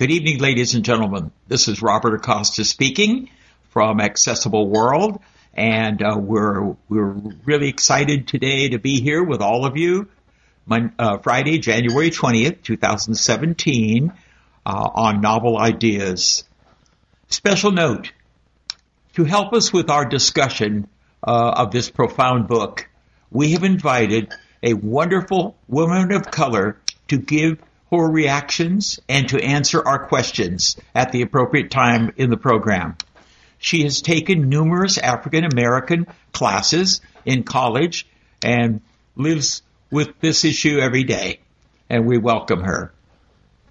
Good evening, ladies and gentlemen. This is Robert Acosta speaking from Accessible World, and uh, we're we're really excited today to be here with all of you. Mon- uh, Friday, January twentieth, two thousand seventeen, uh, on novel ideas. Special note: to help us with our discussion uh, of this profound book, we have invited a wonderful woman of color to give her reactions and to answer our questions at the appropriate time in the program. She has taken numerous African American classes in college and lives with this issue every day, and we welcome her.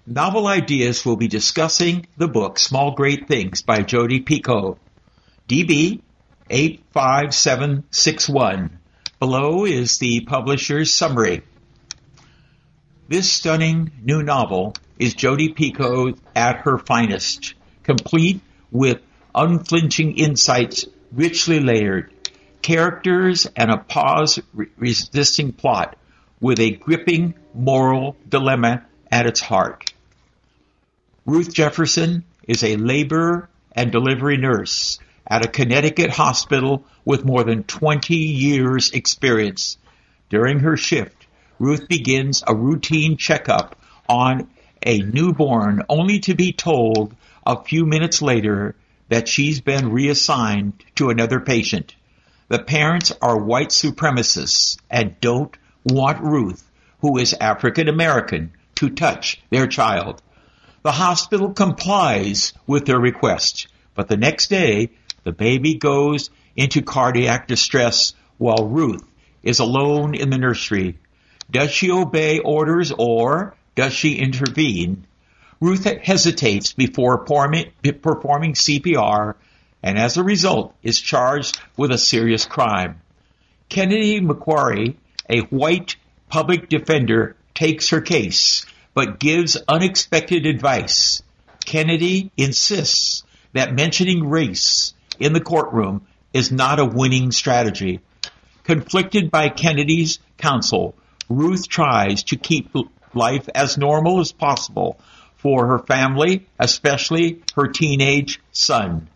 Novel Ideas will be discussing the book Small Great Things by Jodi Picoult. DB 85761. Below is the publisher's summary. This stunning new novel is Jodi Picoult at her finest, complete with unflinching insights, richly layered, characters, and a pause-resisting plot with a gripping moral dilemma at its heart. Ruth Jefferson is a labor and delivery nurse at a Connecticut hospital with more than 20 years experience. During her shift, Ruth begins a routine checkup on a newborn only to be told a few minutes later that she's been reassigned to another patient. The parents are white supremacists and don't want Ruth, who is African American, to touch their child. The hospital complies with their request, but the next day the baby goes into cardiac distress while Ruth is alone in the nursery does she obey orders or does she intervene? Ruth hesitates before performing CPR and as a result is charged with a serious crime. Kennedy McQuarrie, a white public defender, takes her case but gives unexpected advice. Kennedy insists that mentioning race in the courtroom is not a winning strategy. Conflicted by Kennedy's counsel, Ruth tries to keep life as normal as possible for her family, especially her teenage son,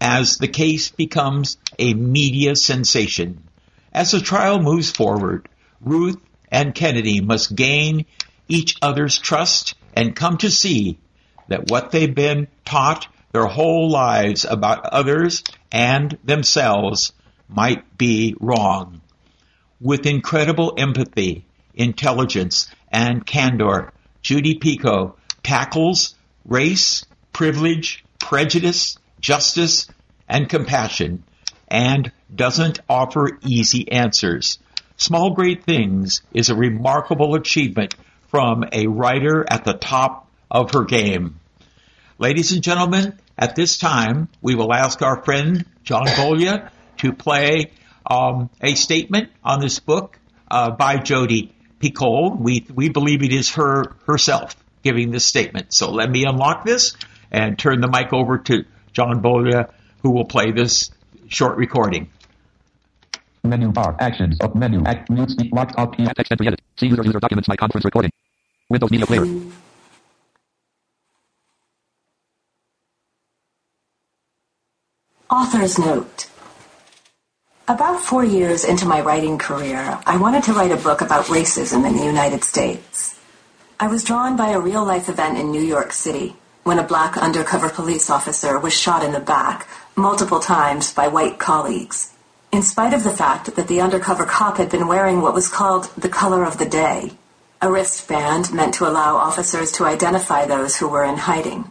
as the case becomes a media sensation. As the trial moves forward, Ruth and Kennedy must gain each other's trust and come to see that what they've been taught their whole lives about others and themselves might be wrong with incredible empathy, intelligence, and candor, Jodi Picoult tackles race, privilege, prejudice, justice, and compassion, and doesn't offer easy answers. Small Great Things is a remarkable achievement from a writer at the top of her game. Ladies and gentlemen, at this time, we will ask our friend John Bolia to play um, a statement on this book uh, by Jodi Picoult. We we believe it is her herself giving this statement. So let me unlock this and turn the mic over to John Bolia, who will play this short recording. Menu bar. Actions. Up menu. Act. Mute. Speak. Lock. Alt. P. Text entry edit. See user user documents. My conference recording. Windows Media Player. Author's note. About four years into my writing career, I wanted to write a book about racism in the United States. I was drawn by a real life event in New York City when a black undercover police officer was shot in the back multiple times by white colleagues, in spite of the fact that the undercover cop had been wearing what was called the color of the day, a wristband meant to allow officers to identify those who were in hiding.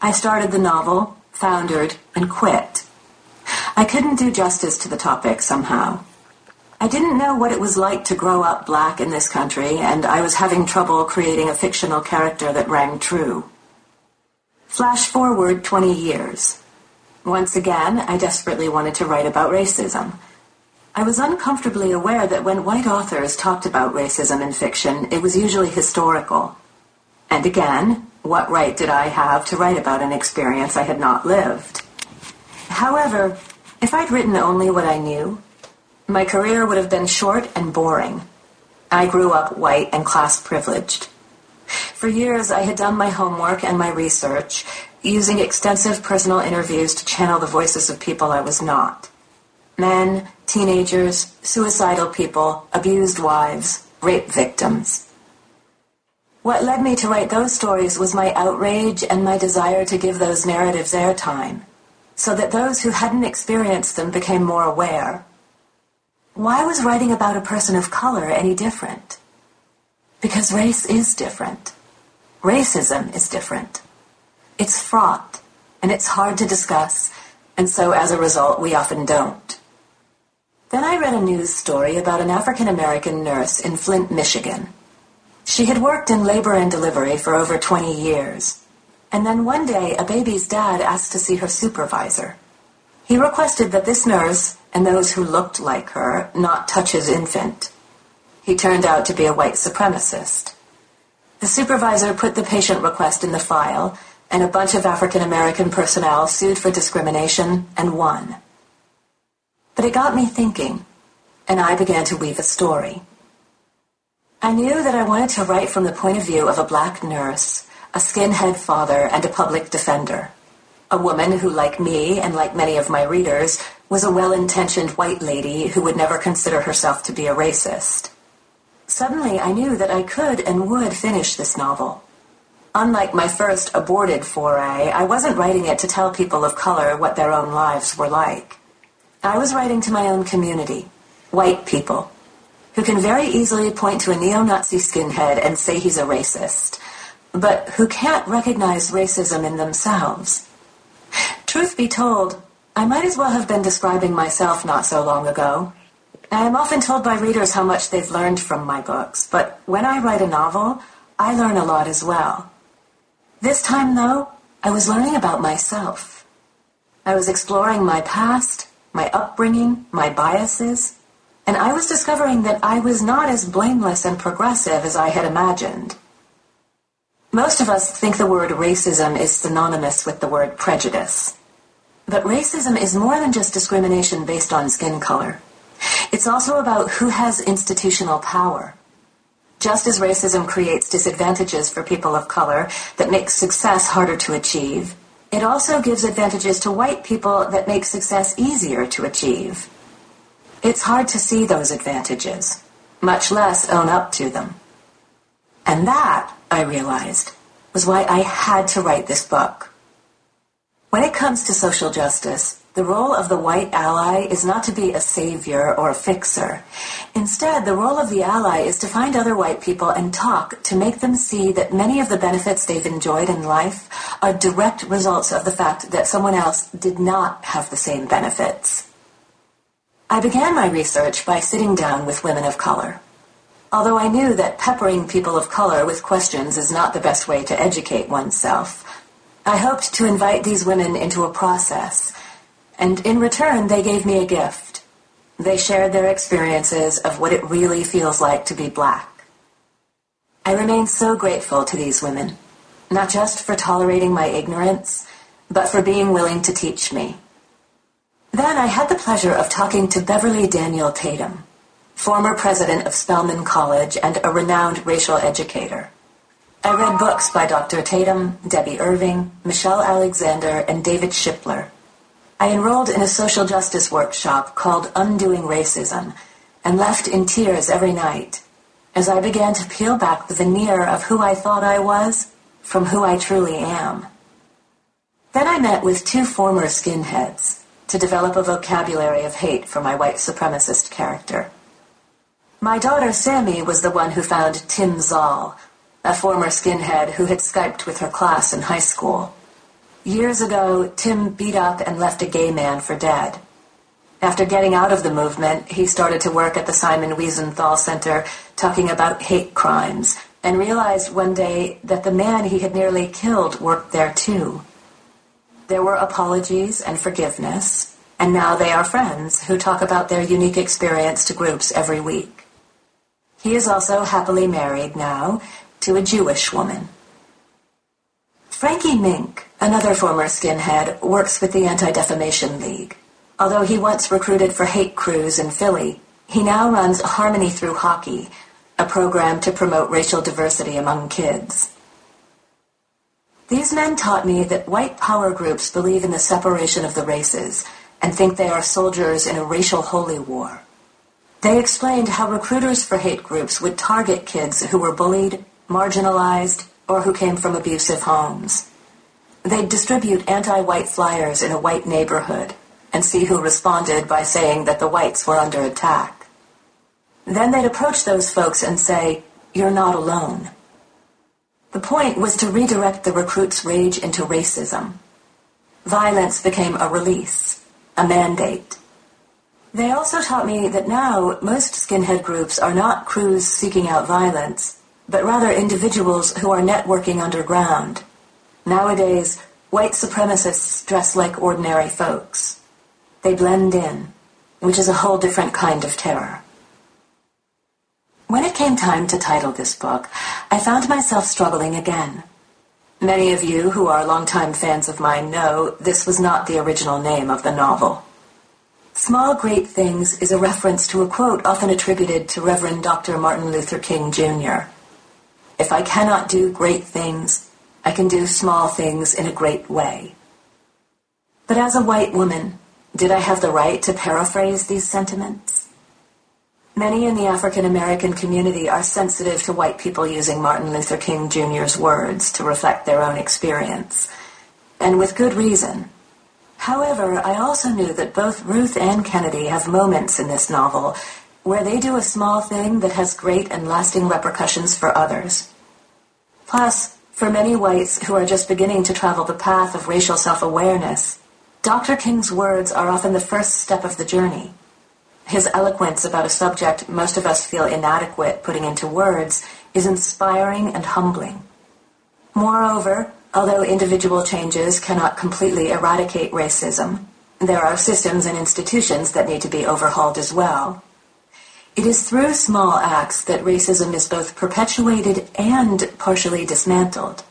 I started the novel, foundered, and quit I couldn't do justice to the topic somehow. I didn't know what it was like to grow up black in this country, and I was having trouble creating a fictional character that rang true. Flash forward 20 years. Once again, I desperately wanted to write about racism. I was uncomfortably aware that when white authors talked about racism in fiction, it was usually historical. And again, what right did I have to write about an experience I had not lived? However, if I'd written only what I knew, my career would have been short and boring. I grew up white and class privileged. For years, I had done my homework and my research, using extensive personal interviews to channel the voices of people I was not. Men, teenagers, suicidal people, abused wives, rape victims. What led me to write those stories was my outrage and my desire to give those narratives airtime, so that those who hadn't experienced them became more aware. Why was writing about a person of color any different? Because race is different. Racism is different. It's fraught, and it's hard to discuss, and so as a result, we often don't. Then I read a news story about an African American nurse in Flint, Michigan she had worked in labor and delivery for over 20 years. And then one day, a baby's dad asked to see her supervisor. He requested that this nurse and those who looked like her not touch his infant. He turned out to be a white supremacist. The supervisor put the patient request in the file, and a bunch of African American personnel sued for discrimination and won. But it got me thinking, and I began to weave a story. I knew that I wanted to write from the point of view of a black nurse, a skinhead father, and a public defender. A woman who, like me and like many of my readers, was a well-intentioned white lady who would never consider herself to be a racist. Suddenly, I knew that I could and would finish this novel. Unlike my first aborted foray, I wasn't writing it to tell people of color what their own lives were like. I was writing to my own community, white people, who can very easily point to a neo-Nazi skinhead and say he's a racist, but who can't recognize racism in themselves. Truth be told, I might as well have been describing myself not so long ago. I am often told by readers how much they've learned from my books, but when I write a novel, I learn a lot as well. This time, though, I was learning about myself. I was exploring my past, my upbringing, my biases, and I was discovering that I was not as blameless and progressive as I had imagined. Most of us think the word racism is synonymous with the word prejudice. But racism is more than just discrimination based on skin color. It's also about who has institutional power. Just as racism creates disadvantages for people of color that make success harder to achieve, it also gives advantages to white people that make success easier to achieve. It's hard to see those advantages, much less own up to them. And that, I realized, was why I had to write this book. When it comes to social justice, the role of the white ally is not to be a savior or a fixer. Instead, the role of the ally is to find other white people and talk to make them see that many of the benefits they've enjoyed in life are direct results of the fact that someone else did not have the same benefits. I began my research by sitting down with women of color. Although I knew that peppering people of color with questions is not the best way to educate oneself, I hoped to invite these women into a process, and in return they gave me a gift. They shared their experiences of what it really feels like to be black. I remain so grateful to these women, not just for tolerating my ignorance, but for being willing to teach me. Then I had the pleasure of talking to Beverly Daniel Tatum, former president of Spelman College and a renowned racial educator. I read books by Dr. Tatum, Debby Irving, Michelle Alexander, and David Shipler. I enrolled in a social justice workshop called Undoing Racism and left in tears every night as I began to peel back the veneer of who I thought I was from who I truly am. Then I met with two former skinheads, to develop a vocabulary of hate for my white supremacist character. My daughter Sammy was the one who found Tim Zaal, a former skinhead who had Skyped with her class in high school. Years ago, Tim beat up and left a gay man for dead. After getting out of the movement, he started to work at the Simon Wiesenthal Center talking about hate crimes and realized one day that the man he had nearly killed worked there too. There were apologies and forgiveness, and now they are friends who talk about their unique experience to groups every week. He is also happily married now to a Jewish woman. Frankie Meeink, another former skinhead, works with the Anti-Defamation League. Although he once recruited for hate crews in Philly, he now runs Harmony Through Hockey, a program to promote racial diversity among kids. These men taught me that white power groups believe in the separation of the races and think they are soldiers in a racial holy war. They explained how recruiters for hate groups would target kids who were bullied, marginalized, or who came from abusive homes. They'd distribute anti-white flyers in a white neighborhood and see who responded by saying that the whites were under attack. Then they'd approach those folks and say, you're not alone. The point was to redirect the recruits' rage into racism. Violence became a release, a mandate. They also taught me that now most skinhead groups are not crews seeking out violence, but rather individuals who are networking underground. Nowadays, white supremacists dress like ordinary folks. They blend in, which is a whole different kind of terror. When it came time to title this book, I found myself struggling again. Many of you who are longtime fans of mine know this was not the original name of the novel. Small Great Things is a reference to a quote often attributed to Reverend Dr. Martin Luther King Jr. If I cannot do great things, I can do small things in a great way. But as a white woman, did I have the right to paraphrase these sentiments? Many in the African American community are sensitive to white people using Martin Luther King Jr.'s words to reflect their own experience, and with good reason. However, I also knew that both Ruth and Kennedy have moments in this novel where they do a small thing that has great and lasting repercussions for others. Plus, for many whites who are just beginning to travel the path of racial self-awareness, Dr. King's words are often the first step of the journey. His eloquence about a subject most of us feel inadequate putting into words is inspiring and humbling. Moreover, although individual changes cannot completely eradicate racism, there are systems and institutions that need to be overhauled as well. It is through small acts that racism is both perpetuated and partially dismantled.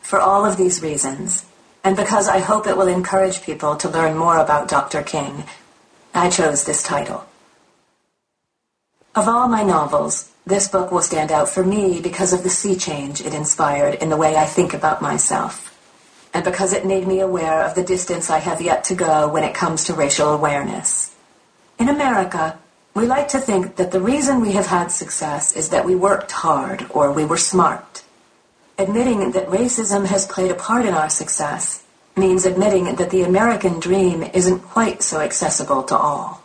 For all of these reasons, and because I hope it will encourage people to learn more about Dr. King, I chose this title. Of all my novels, this book will stand out for me because of the sea change it inspired in the way I think about myself, and because it made me aware of the distance I have yet to go when it comes to racial awareness. In America, we like to think that the reason we have had success is that we worked hard or we were smart. Admitting that racism has played a part in our success means admitting that the American dream isn't quite so accessible to all.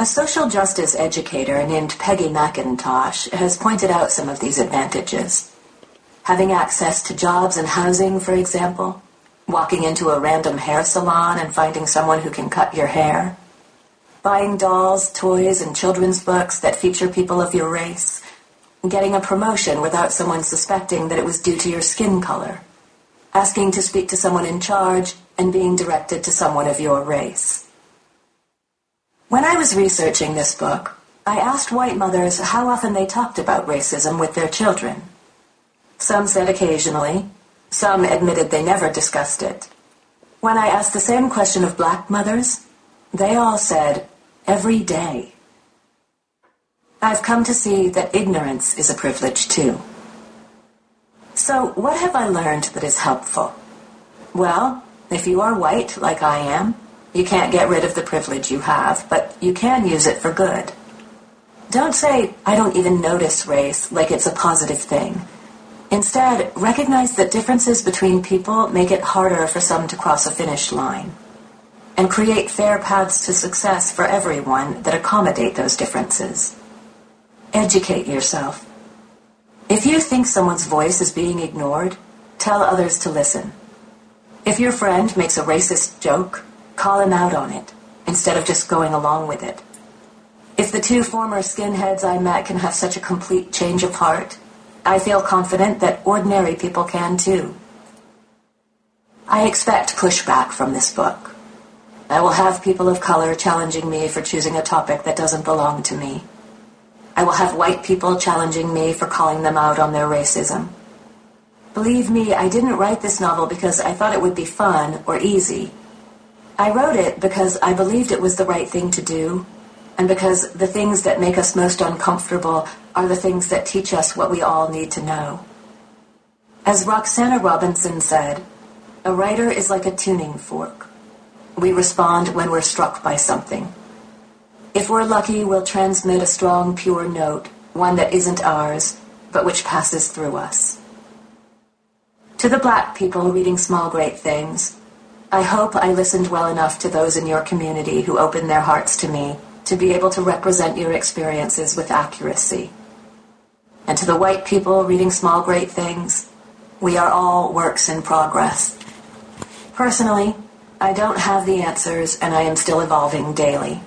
A social justice educator named Peggy McIntosh has pointed out some of these advantages. Having access to jobs and housing, for example, walking into a random hair salon and finding someone who can cut your hair, buying dolls, toys, and children's books that feature people of your race, getting a promotion without someone suspecting that it was due to your skin color, asking to speak to someone in charge, and being directed to someone of your race. When I was researching this book, I asked white mothers how often they talked about racism with their children. Some said occasionally. Some admitted they never discussed it. When I asked the same question of black mothers, they all said, every day. I've come to see that ignorance is a privilege too. So, what have I learned that is helpful? Well, if you are white, like I am, you can't get rid of the privilege you have, but you can use it for good. Don't say, I don't even notice race, like it's a positive thing. Instead, recognize that differences between people make it harder for some to cross a finish line. And create fair paths to success for everyone that accommodate those differences. Educate yourself. If you think someone's voice is being ignored, tell others to listen. If your friend makes a racist joke, call him out on it, instead of just going along with it. If the two former skinheads I met can have such a complete change of heart, I feel confident that ordinary people can too. I expect pushback from this book. I will have people of color challenging me for choosing a topic that doesn't belong to me. I will have white people challenging me for calling them out on their racism. Believe me, I didn't write this novel because I thought it would be fun or easy. I wrote it because I believed it was the right thing to do, and because the things that make us most uncomfortable are the things that teach us what we all need to know. As Roxana Robinson said, a writer is like a tuning fork. We respond when we're struck by something. If we're lucky, we'll transmit a strong, pure note, one that isn't ours, but which passes through us. To the black people reading Small Great Things, I hope I listened well enough to those in your community who opened their hearts to me to be able to represent your experiences with accuracy. And to the white people reading Small Great Things, we are all works in progress. Personally, I don't have the answers and I am still evolving daily.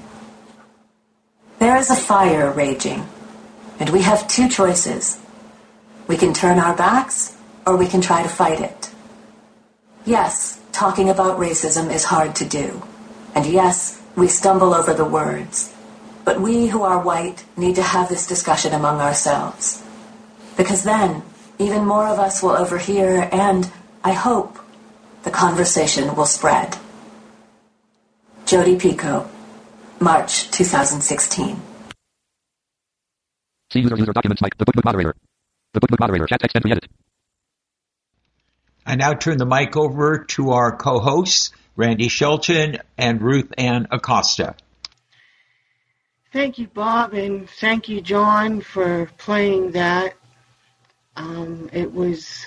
There is a fire raging, and we have two choices. We can turn our backs, or we can try to fight it. Yes, talking about racism is hard to do. And yes, we stumble over the words. But we who are white need to have this discussion among ourselves. Because then, even more of us will overhear and, I hope, the conversation will spread. Jodi Picoult, March 2016. See user user documents Mike, the book book moderator. The book moderator, chat text entry edit. I now turn the mic over to our co-hosts, Randy Shelton and Ruth Ann Acosta. Thank you, Bob, and thank you, John, for playing that. Um, it was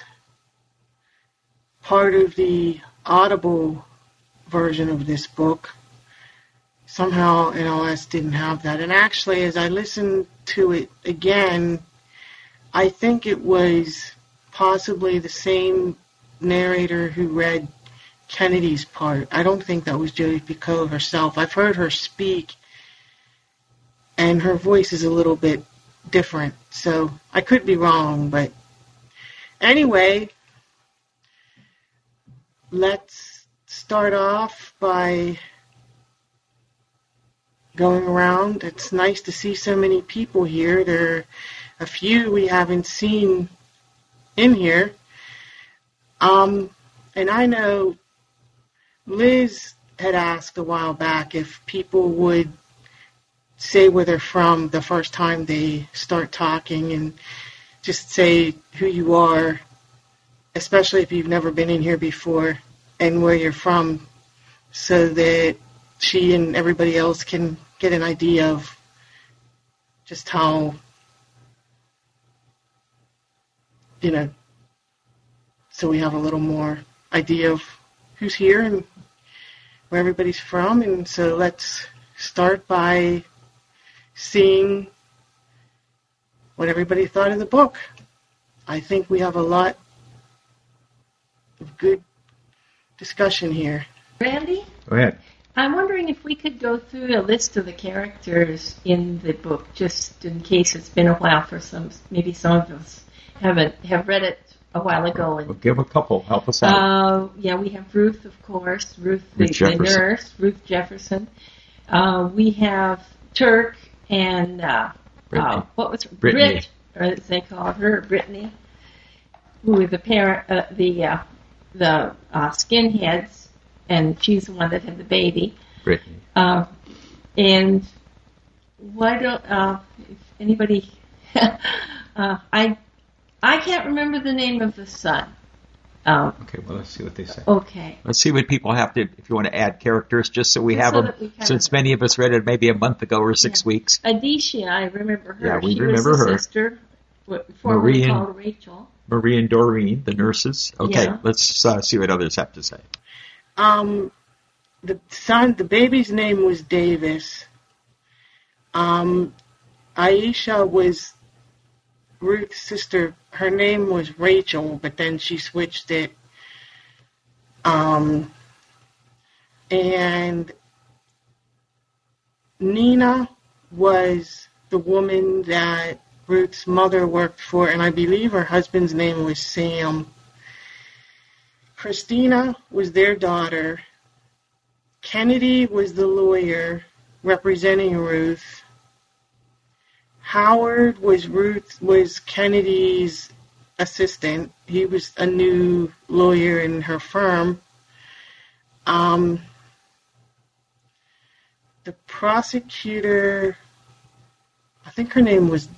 part of the Audible version of this book. Somehow NLS didn't have that. And actually, as I listened to it again, I think it was possibly the same narrator who read Kennedy's part. I don't think that was Jodi Picoult herself. I've heard her speak, and her voice is a little bit different. So I could be wrong, but anyway, let's start off by going around. It's nice to see so many people here. There are a few we haven't seen in here. Um, and I know Liz had asked a while back if people would say where they're from the first time they start talking and just say who you are, especially if you've never been in here before, and where you're from, so that she and everybody else can get an idea of just how, you know, so we have a little more idea of who's here and where everybody's from. And so let's start by seeing what everybody thought of the book. I think we have a lot of good discussion here. Randy, Go ahead. I'm wondering if we could go through a list of the characters in the book, just in case it's been a while for some. Maybe some of us haven't have read it a while ago. We'll And give a couple. Help us out. uh, yeah, we have Ruth, of course, Ruth the, Ruth the Jefferson. nurse, Ruth Jefferson. Uh, we have Turk and uh, uh, what was her? Brittany. Brit, or as they call her, Brittany, who were the parent, uh, the uh, the uh, skinheads, and she's the one that had the baby. Brittany. Uh, and why don't uh, if anybody? uh, I I can't remember the name of the son. Um, Okay, well, let's see what they say. okay. Let's see what people have to, if you want to add characters, just so we Just have so them, we since of- many of us read it maybe a month ago or six Yeah. weeks. Adisa, I remember her. Yeah, we she remember was her. sister, what- formerly Marie and- called Rachel. Marie and Doreen, the nurses. Okay, Yeah. let's uh, see what others have to say. Um, the son, the baby's name was Davis. Um, Aisha was Ruth's sister. Her name was Rachel, but then she switched it. Um, and Nina was the woman that Ruth's mother worked for, and I believe her husband's name was Sam. Christina was their daughter. Kennedy was the lawyer representing Ruth. Howard was Ruth was Kennedy's assistant. He was a new lawyer in her firm. Um, the prosecutor, I think her name was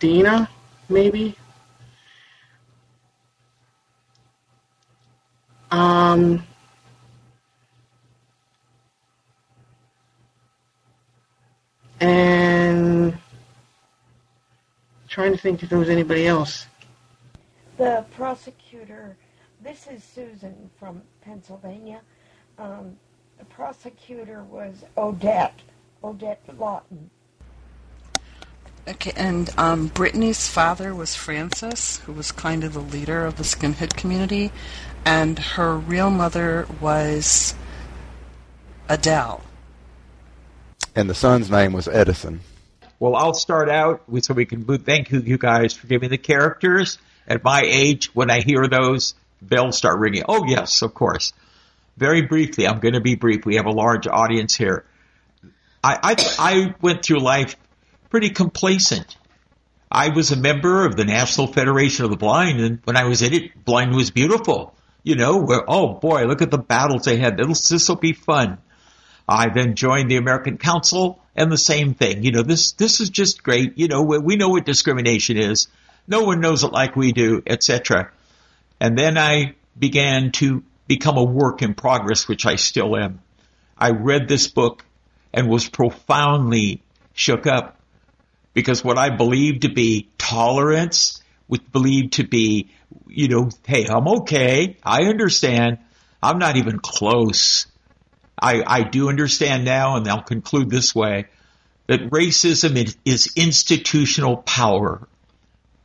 Dina, maybe. Um, and trying to think if there was anybody else. The prosecutor, this is Susan from Pennsylvania. Um, the prosecutor was Odette, Odette Lawton. Okay, and um, Brittany's father was Francis, who was kind of the leader of the skinhead community, and her real mother was Adele. And the son's name was Edison. Well, I'll start out so we can. Thank you, you guys, for giving the characters. At my age, when I hear those, bells start ringing. Oh, yes, of course. Very briefly, I'm going to be brief. We have a large audience here. I, I, I went through life pretty complacent. I was a member of the National Federation of the Blind, and when I was in it, blind was beautiful. You know, where, oh boy, look at the battles they had. This will be fun. I then joined the American Council, and the same thing. You know, this this is just great. You know, we know what discrimination is. No one knows it like we do, etc. And then I began to become a work in progress, which I still am. I read this book and was profoundly shook up because what I believed to be tolerance, was believed to be, you know, hey, I'm okay. I understand. I'm not even close. I, I do understand now, and I'll conclude this way, that racism is, institutional power.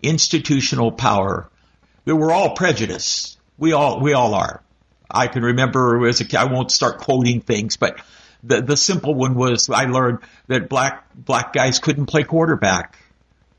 Institutional power. We're all prejudiced. We all, we all are. I can remember as a kid, I won't start quoting things, but the the simple one was I learned that black black guys couldn't play quarterback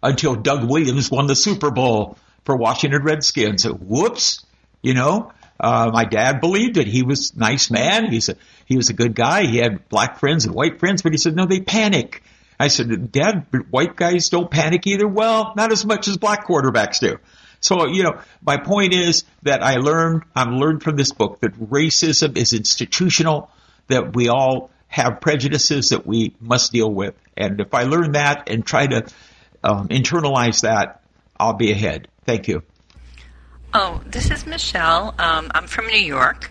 until Doug Williams won the Super Bowl for Washington Redskins. Whoops, you know. Uh, my dad believed it. He was nice man. He's a he was a good guy. He had black friends and white friends, but he said no, they panic. I said, Dad, white guys don't panic either. Well, not as much as black quarterbacks do. So, you know, my point is that I learned, I've learned from this book that racism is institutional, that we all have prejudices that we must deal with. And if I learn that and try to um, internalize that, I'll be ahead. Thank you. Oh, this is Michelle. Um, I'm from New York.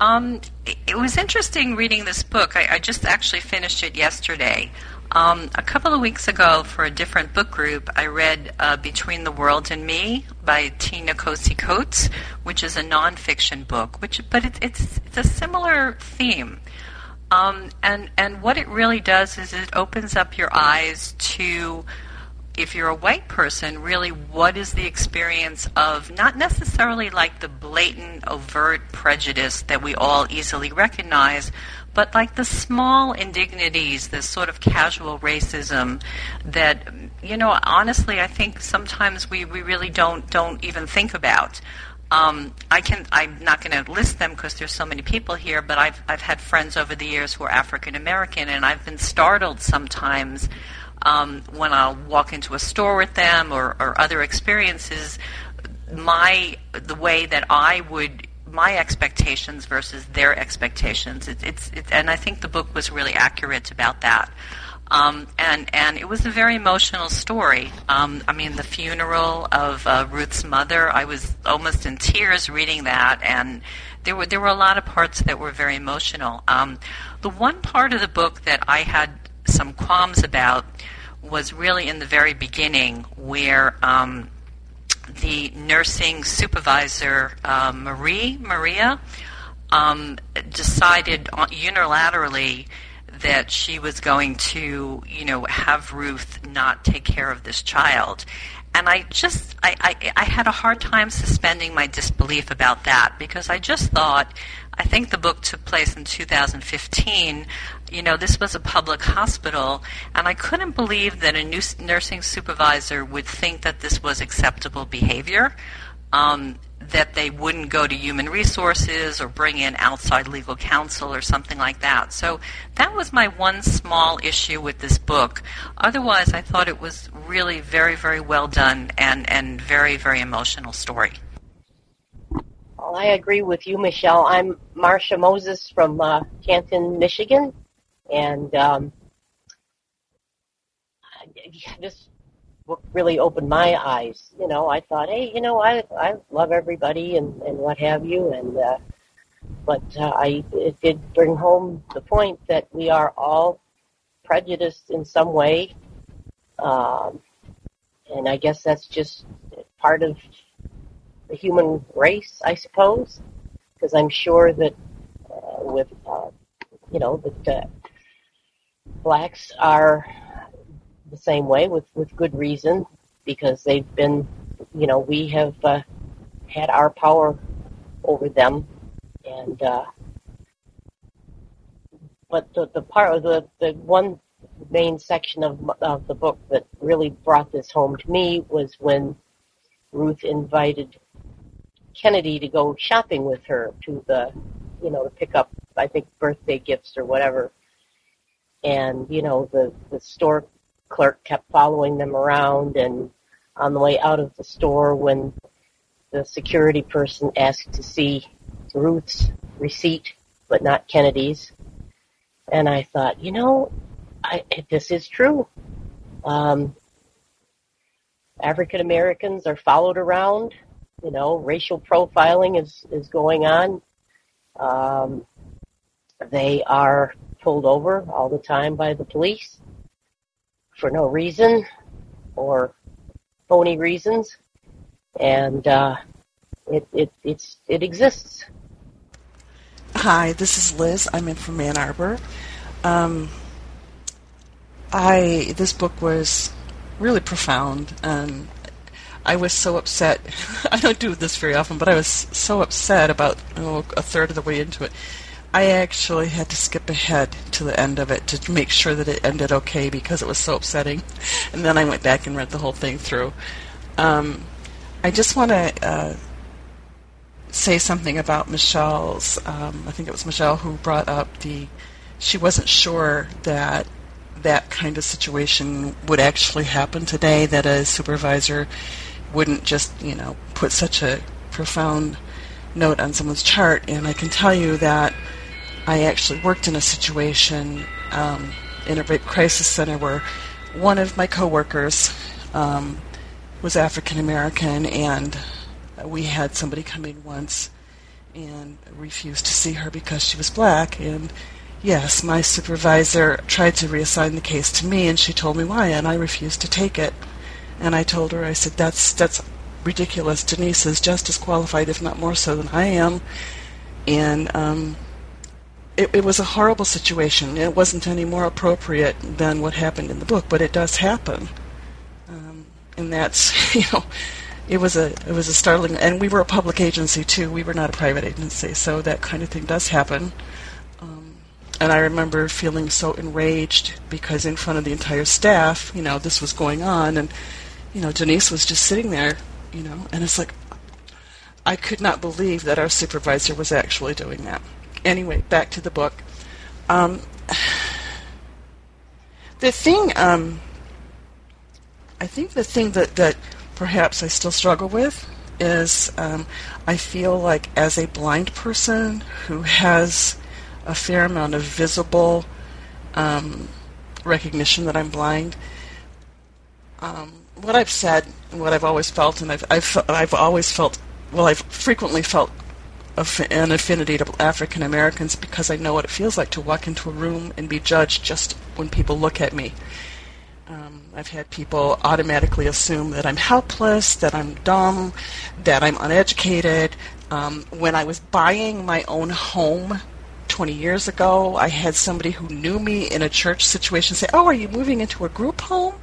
Um, it, was interesting reading this book. I, I just actually finished it yesterday. Um, a couple of weeks ago, for a different book group, I read uh, Between the World and Me by Ta-Nehisi Coates, which is a nonfiction book, which but it, it's it's a similar theme. Um, and and what it really does is it opens up your eyes to if you're a white person, really what is the experience of not necessarily like the blatant, overt prejudice that we all easily recognize, but like the small indignities, the sort of casual racism that, you know, honestly, I think sometimes we, we really don't don't even think about. Um, I can. I'm not going to list them because there's so many people here. But I've I've had friends over the years who are African American, and I've been startled sometimes um, when I'll walk into a store with them or, or other experiences, my the way that I would my expectations versus their expectations. It, it's it, and I think the book was really accurate about that. Um, and and it was a very emotional story. Um, I mean, the funeral of uh, Ruth's mother. I was almost in tears reading that, and there were there were a lot of parts that were very emotional. Um, the one part of the book that I had some qualms about was really in the very beginning, where um, the nursing supervisor uh, Marie Maria um, decided unilaterally that she was going to, you know, have Ruth not take care of this child. And I just, I, I, I had a hard time suspending my disbelief about that because I just thought, I think the book took place in 2015. You know, this was a public hospital, and I couldn't believe that a new nursing supervisor would think that this was acceptable behavior. Um, that they wouldn't go to human resources or bring in outside legal counsel or something like that. So that was my one small issue with this book. Otherwise, I thought it was really very, very well done and, and very, very emotional story. Well, I agree with you, Michelle. I'm Marcia Moses from uh, Canton, Michigan, and um, this really opened my eyes. You know, I thought, hey, you know, I I love everybody and and what have you, and uh, but uh, I it did bring home the point that we are all prejudiced in some way, um, and I guess that's just part of the human race, I suppose, because I'm sure that uh, with uh, you know that uh, blacks are the same way with with good reason because they've been you know we have uh, had our power over them. And uh, but the the part of the the one main section of of the book that really brought this home to me was when Ruth invited Kennedy to go shopping with her to the you know to pick up I think birthday gifts or whatever. And you know the the store clerk kept following them around and on the way out of the store when the security person asked to see Ruth's receipt but not Kennedy's. And I thought you know I, this is true. Um, African Americans are followed around you know racial profiling is is going on. Um, they are pulled over all the time by the police for no reason or phony reasons, and uh, it it it's it exists. Hi, this is Liz. I'm in from Ann Arbor. Um, I this book was really profound, and I was so upset. I don't do this very often, but I was so upset about oh, a third of the way into it I actually had to skip ahead to the end of it to make sure that it ended okay because it was so upsetting. And then I went back and read the whole thing through. Um, I just want to uh, say something about Michelle's. Um, I think it was Michelle who brought up the. She wasn't sure that that kind of situation would actually happen today. That a supervisor wouldn't just, you know, put such a profound note on someone's chart. And I can tell you that I actually worked in a situation um, in a rape crisis center where one of my coworkers um, was African American, and we had somebody come in once and refused to see her because she was black. And yes, my supervisor tried to reassign the case to me, and she told me why, and I refused to take it. And I told her, I said, "That's that's ridiculous. Denise is just as qualified, if not more so, than I am." And um, it, it was a horrible situation. It wasn't any more appropriate than what happened in the book, but it does happen, um, and that's you know, it was a it was a startling. And we were a public agency too. We were not a private agency, so that kind of thing does happen. Um, and I remember feeling so enraged because in front of the entire staff, you know, this was going on, and you know, Denise was just sitting there, you know, and it's like I could not believe that our supervisor was actually doing that anyway, back to the book. Um, the thing, um, I think the thing that, that perhaps I still struggle with is um, I feel like as a blind person who has a fair amount of visible um, recognition that I'm blind, um, what I've said, what I've always felt, and I've, I've, I've always felt, well, I've frequently felt an affinity to African Americans because I know what it feels like to walk into a room and be judged just when people look at me. Um, I've had people automatically assume that I'm helpless, that I'm dumb, that I'm uneducated. Um, when I was buying my own home 20 years ago, I had somebody who knew me in a church situation say, Oh, are you moving into a group home?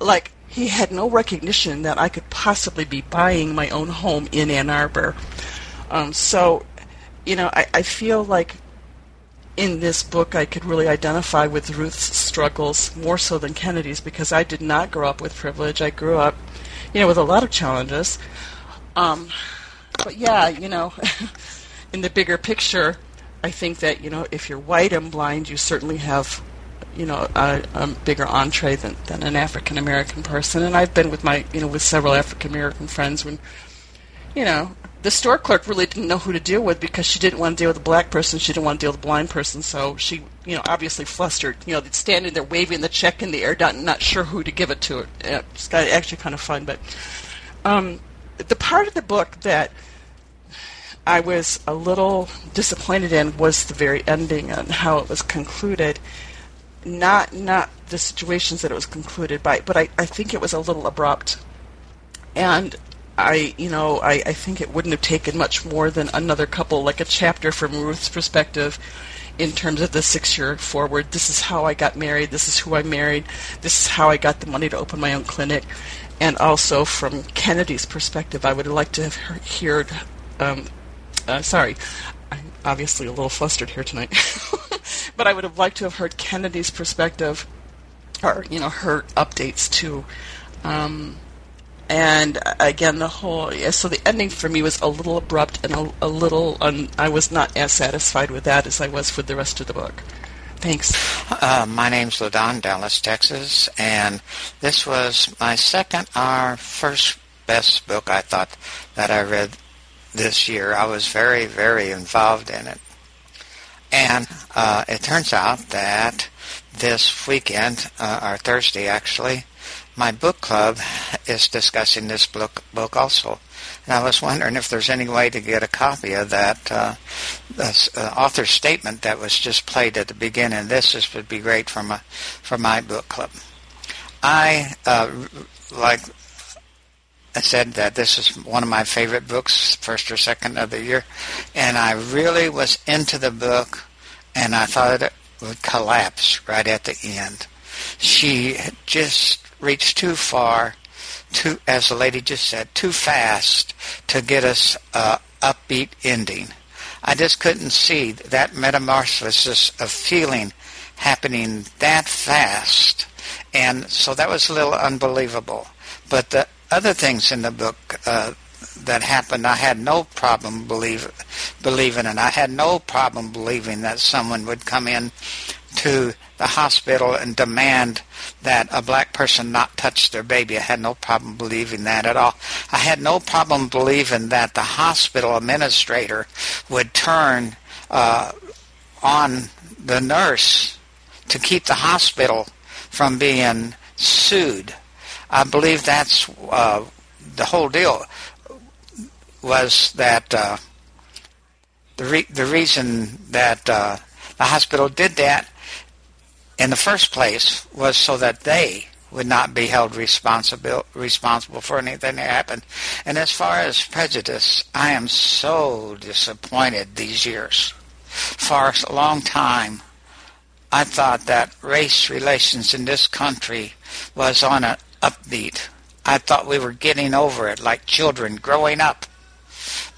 Like, he had no recognition that I could possibly be buying my own home in Ann Arbor. Um, so, you know, I, I feel like in this book I could really identify with Ruth's struggles more so than Kennedy's because I did not grow up with privilege. I grew up, you know, with a lot of challenges. Um, but yeah, you know, in the bigger picture, I think that you know if you're white and blind, you certainly have you know a, a bigger entree than, than an African American person. And I've been with my you know with several African American friends when you know the store clerk really didn't know who to deal with because she didn't want to deal with a black person. She didn't want to deal with a blind person. So she, you know, obviously flustered. You know, standing there waving the check in the air, not, not sure who to give it to. It's actually kind of fun. But um, the part of the book that I was a little disappointed in was the very ending and how it was concluded. Not not the situations that it was concluded by, but I, I think it was a little abrupt. And I you know, I, I think it wouldn't have taken much more than another couple, like a chapter from Ruth's perspective in terms of the six year forward. This is how I got married, this is who I married, this is how I got the money to open my own clinic. And also from Kennedy's perspective, I would have liked to have heard um, uh, sorry, I'm obviously a little flustered here tonight. but I would have liked to have heard Kennedy's perspective, or you know, her updates too. Um, and uh, again, the whole yeah, so the ending for me was a little abrupt and a, a little. Un, I was not as satisfied with that as I was with the rest of the book. Thanks. Uh, my name's Ladon, Dallas, Texas, and this was my second or first best book I thought that I read this year. I was very, very involved in it. And uh, it turns out that this weekend, uh, or Thursday actually, my book club is discussing this book, book also. And I was wondering if there's any way to get a copy of that uh, this, uh, author's statement that was just played at the beginning. This is, would be great for my for my book club. I uh, like I said that this is one of my favorite books, first or second of the year, and I really was into the book, and I thought it would collapse right at the end. She just reached too far, too, as the lady just said, too fast to get us a upbeat ending. I just couldn't see that metamorphosis of feeling happening that fast, and so that was a little unbelievable. But the other things in the book uh, that happened, I had no problem believe, believing, and I had no problem believing that someone would come in to the hospital and demand that a black person not touch their baby. I had no problem believing that at all. I had no problem believing that the hospital administrator would turn uh, on the nurse to keep the hospital from being sued I believe that's uh, the whole deal. Was that uh, the re- the reason that uh, the hospital did that in the first place was so that they would not be held responsible responsible for anything that happened. And as far as prejudice, I am so disappointed these years. For a long time, I thought that race relations in this country was on a upbeat. I thought we were getting over it like children growing up.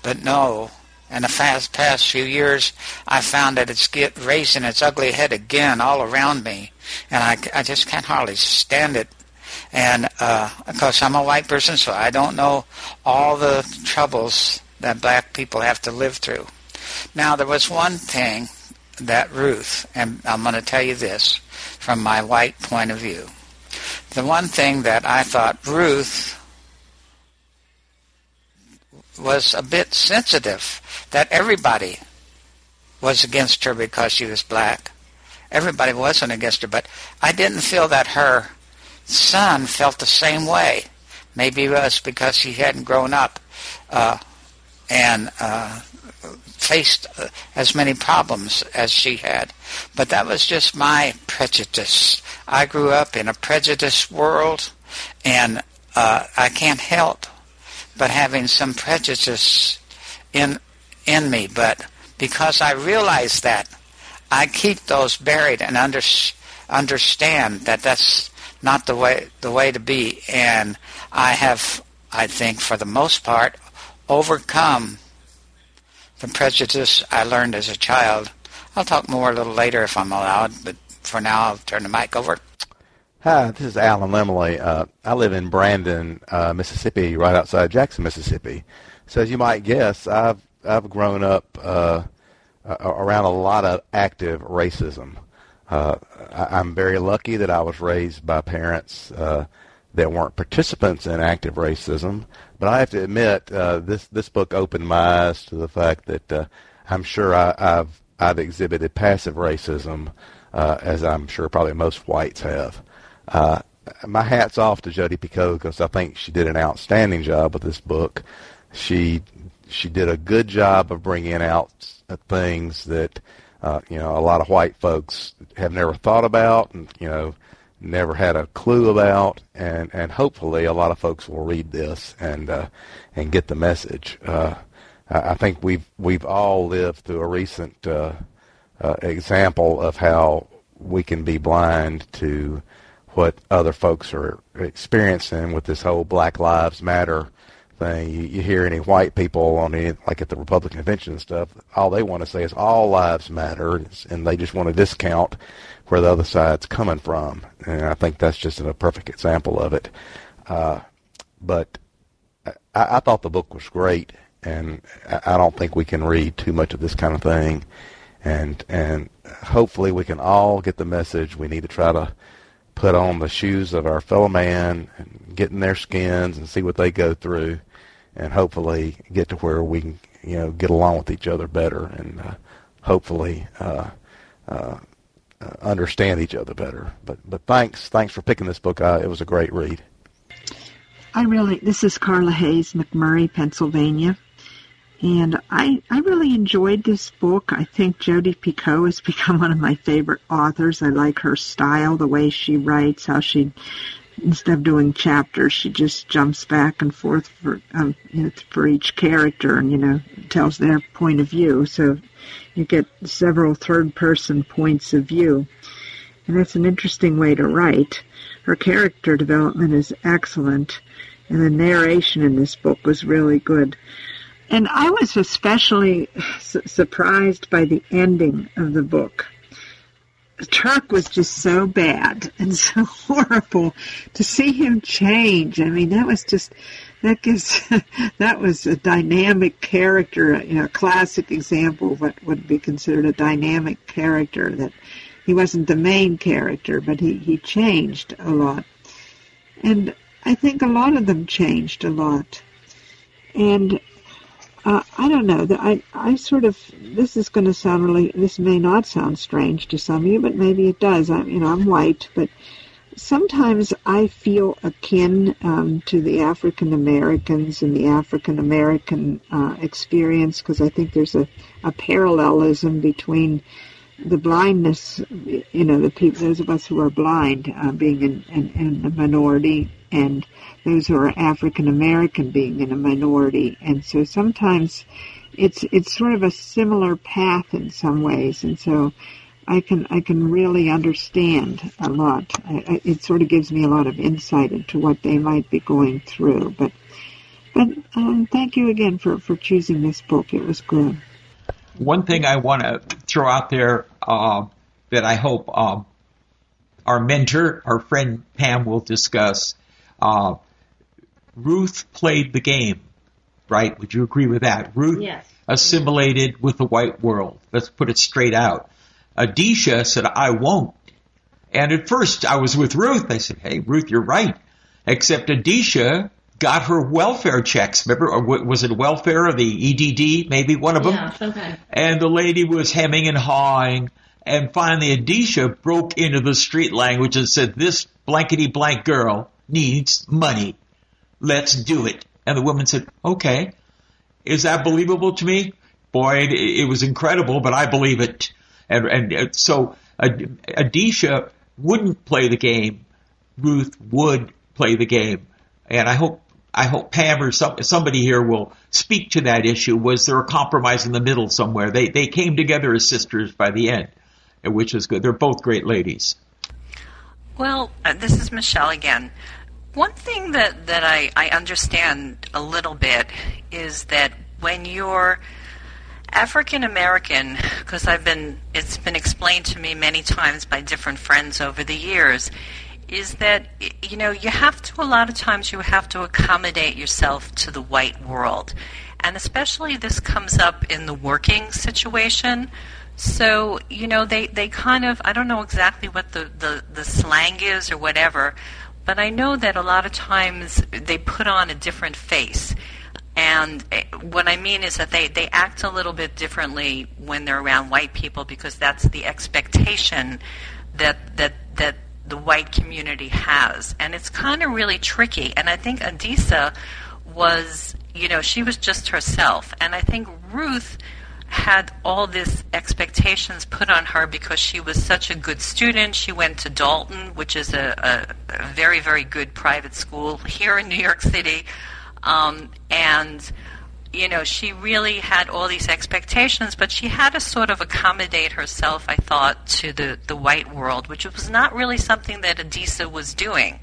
But no, in the fast past few years, I found that it's get raising its ugly head again all around me, and I, I just can't hardly stand it. And uh, of course, I'm a white person, so I don't know all the troubles that black people have to live through. Now, there was one thing that Ruth, and I'm going to tell you this from my white point of view the one thing that I thought Ruth was a bit sensitive that everybody was against her because she was black. Everybody wasn't against her, but I didn't feel that her son felt the same way. Maybe it was because he hadn't grown up uh, and uh, faced uh, as many problems as she had. But that was just my prejudice. I grew up in a prejudiced world, and uh, I can't help but having some prejudice in in me. But because I realize that, I keep those buried and under, understand that that's not the way the way to be. And I have, I think, for the most part, overcome the prejudice I learned as a child. I'll talk more a little later if I'm allowed, but for now I'll turn the mic over. Hi, this is Alan Lemley. Uh, I live in Brandon, uh, Mississippi, right outside Jackson, Mississippi. So as you might guess, I've I've grown up uh, around a lot of active racism. Uh, I, am very lucky that I was raised by parents uh, that weren't participants in active racism, but I have to admit, uh, this this book opened my eyes to the fact that I'm sure I, have I've exhibited passive racism, as I'm sure probably most whites have. Uh, my hat's off to Jodi Picoult because I think she did an outstanding job with this book. She she did a good job of bringing out things that uh, you know a lot of white folks have never thought about, and you know never had a clue about, and and hopefully a lot of folks will read this and uh, and get the message. Uh, I think we've we've all lived through a recent uh, uh, example of how we can be blind to what other folks are experiencing with this whole Black Lives Matter thing. You, you hear any white people on any, like at the Republican convention and stuff, all they want to say is all lives matter, and they just want to discount where the other side's coming from. And I think that's just a perfect example of it. Uh, but I, I thought the book was great, and I don't think we can read too much of this kind of thing. And and hopefully we can all get the message. We need to try to put on the shoes of our fellow man and get in their skins and see what they go through, and hopefully get to where we can you know get along with each other better and uh, hopefully uh, uh, understand each other better. But but thanks thanks for picking this book. It was a great read. I really this is Carla Hayes, McMurray, Pennsylvania. And I, I really enjoyed this book. I think Jodi Picoult has become one of my favorite authors. I like her style, the way she writes, how she, instead of doing chapters, she just jumps back and forth for, um, you know, for each character and, you know, tells their point of view. So you get several third person points of view. And that's an interesting way to write. Her character development is excellent, and the narration in this book was really good. And I was especially su- surprised by the ending of the book. The Turk was just so bad and so horrible to see him change. I mean, that was just that gives that was a dynamic character, you know, a classic example of what would be considered a dynamic character. That he wasn't the main character, but he he changed a lot, and I think a lot of them changed a lot, and. Uh, I don't know. I I sort of this is going to sound really. This may not sound strange to some of you, but maybe it does. I'm you know I'm white, but sometimes I feel akin um, to the African Americans and the African American uh, experience because I think there's a, a parallelism between the blindness, you know, the people, those of us who are blind, uh, being in, in, in a minority, and those who are African American being in a minority, and so sometimes it's it's sort of a similar path in some ways, and so I can I can really understand a lot. I, I, it sort of gives me a lot of insight into what they might be going through. But but um, thank you again for for choosing this book. It was good. One thing I want to throw out there uh, that I hope uh, our mentor, our friend Pam, will discuss. Uh, Ruth played the game, right? Would you agree with that? Ruth yes. assimilated with the white world. Let's put it straight out. Adisa said, I won't. And at first I was with Ruth. I said, hey, Ruth, you're right. Except Adisa got her welfare checks. Remember, or was it welfare or the EDD? Maybe one of them. Yeah, okay. And the lady was hemming and hawing. And finally, Adisa broke into the street language and said, this blankety blank girl needs money. Let's do it. And the woman said, okay. Is that believable to me? Boy, it, it was incredible, but I believe it. And, and so Adisa wouldn't play the game. Ruth would play the game. And I hope, I hope Pam or some, somebody here will speak to that issue. Was there a compromise in the middle somewhere? They, they came together as sisters by the end, which is good. They're both great ladies. Well, uh, this is Michelle again. One thing that, that I, I understand a little bit is that when you're African American, because I've been, it's been explained to me many times by different friends over the years, is that, you know, you have to, a lot of times, you have to accommodate yourself to the white world. And especially this comes up in the working situation. So, you know, they, they kind of, I don't know exactly what the, the, the slang is or whatever, but I know that a lot of times they put on a different face. And eh, what I mean is that they, they act a little bit differently when they're around white people because that's the expectation that that that the white community has. And it's kind of really tricky. And I think Adisa was you know, she was just herself. And I think Ruth had all these expectations put on her because she was such a good student. She went to Dalton, which is a, a, a very, very good private school here in New York City. Um, and you know, she really had all these expectations, but she had to sort of accommodate herself, I thought, to the, the white world, which was not really something that Adisa was doing.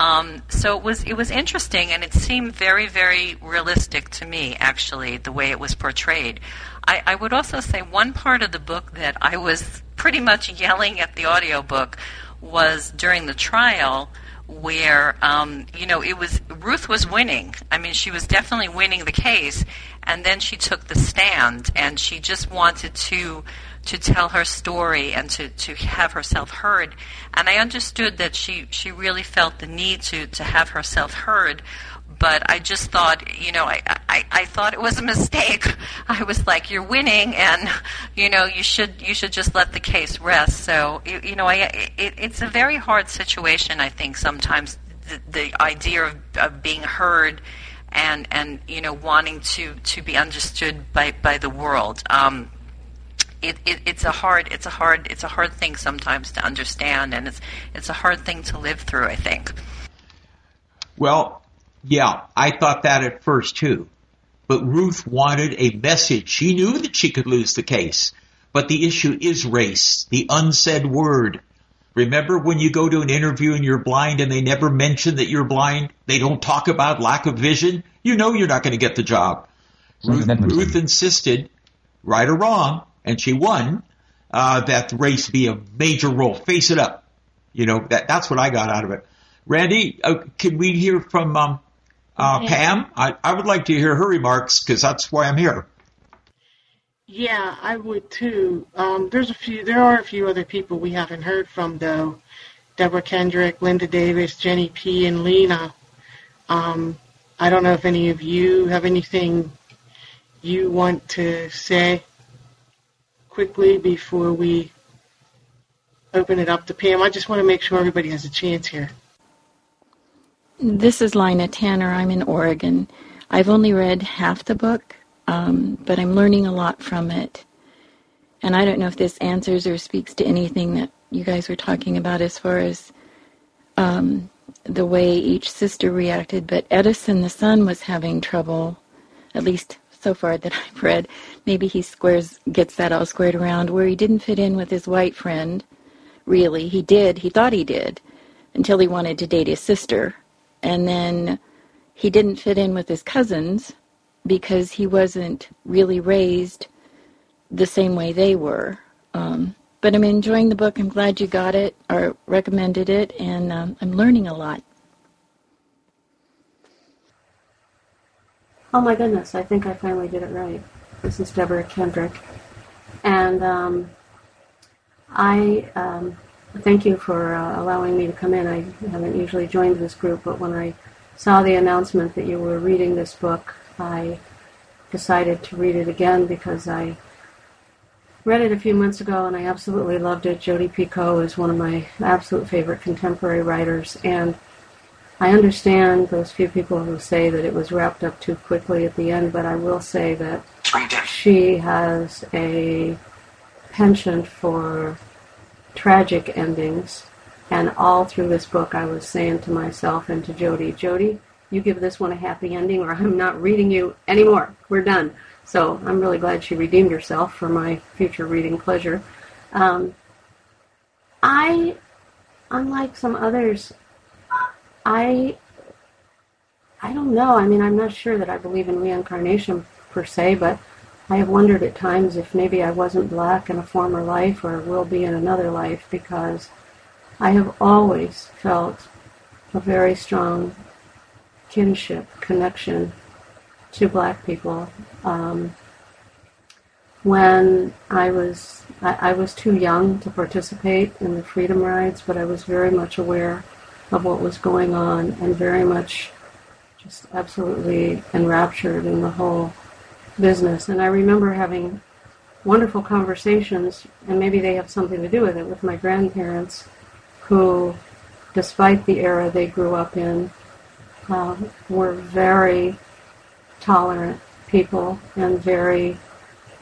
Um, so it was it was interesting, and it seemed very very realistic to me, actually, the way it was portrayed. I, I would also say one part of the book that I was pretty much yelling at the audiobook was during the trial where um, you know it was Ruth was winning. I mean, she was definitely winning the case, and then she took the stand, and she just wanted to to tell her story and to, to have herself heard. And I understood that she, she really felt the need to, to have herself heard. But I just thought, you know, I, I, I thought it was a mistake. I was like, you're winning, and you know, you should you should just let the case rest. So, you, you know, I, it, it's a very hard situation. I think sometimes the, the idea of, of being heard and and you know wanting to to be understood by by the world. Um, it, it, it's a hard it's a hard it's a hard thing sometimes to understand, and it's it's a hard thing to live through. I think. Well, yeah, I thought that at first too. But Ruth wanted a message. She knew that she could lose the case. But the issue is race, the unsaid word. Remember when you go to an interview and you're blind and they never mention that you're blind? They don't talk about lack of vision? You know you're not going to get the job. Ruth, Ruth insisted, right or wrong, and she won, uh, that race be a major role. Face it up. You know, that, that's what I got out of it. Randy, uh, can we hear from um, uh, Pam? I, I would like to hear her remarks because that's why I'm here. Yeah, I would too. Um, there's a few. There are a few other people we haven't heard from though. Deborah Kendrick, Linda Davis, Jenny P, and Lena. Um, I don't know if any of you have anything you want to say quickly before we open it up to Pam. I just want to make sure everybody has a chance here. This is Lina Tanner. I'm in Oregon. I've only read half the book, um, but I'm learning a lot from it. And I don't know if this answers or speaks to anything that you guys were talking about as far as um, the way each sister reacted, but Edison, the son, was having trouble, at least so far that I've read. Maybe he squares gets that all squared around, where he didn't fit in with his white friend. Really, he did. He thought he did, until he wanted to date his sister, and then he didn't fit in with his cousins because he wasn't really raised the same way they were. Um, but I'm enjoying the book. I'm glad you got it or recommended it, and um, I'm learning a lot. Oh my goodness, I think I finally did it right. This is Deborah Kendrick. And um, I um, thank you for uh, allowing me to come in. I haven't usually joined this group, but when I saw the announcement that you were reading this book, I decided to read it again because I read it a few months ago and I absolutely loved it. Jodi Picoult is one of my absolute favorite contemporary writers, and I understand those few people who say that it was wrapped up too quickly at the end, but I will say that she has a penchant for tragic endings. And all through this book, I was saying to myself and to Jodi, Jodi, you give this one a happy ending, or I'm not reading you anymore. We're done. So I'm really glad she redeemed herself for my future reading pleasure. Um, I, unlike some others, I, I don't know. I mean, I'm not sure that I believe in reincarnation per se, but I have wondered at times if maybe I wasn't black in a former life or will be in another life because I have always felt a very strong kinship connection to black people. Um, when I was I, I, was too young to participate in the freedom rides, but I was very much aware of what was going on and very much just absolutely enraptured in the whole business. And I remember having wonderful conversations, and maybe they have something to do with it, with my grandparents, who, despite the era they grew up in, uh, were very tolerant people and very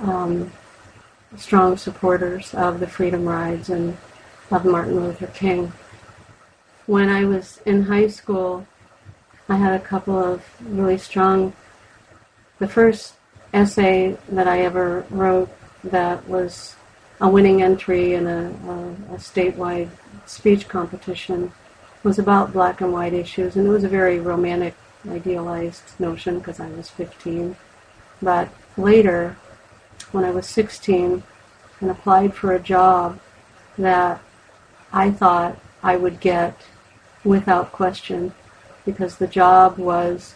um, strong supporters of the freedom rides and of Martin Luther King. When I was in high school, I had a couple of really strong. The first essay that I ever wrote that was a winning entry in a, a, a statewide speech competition was about black and white issues, and it was a very romantic, idealized notion because I was 15. But later, when I was 16 and applied for a job that I thought I would get without question because the job was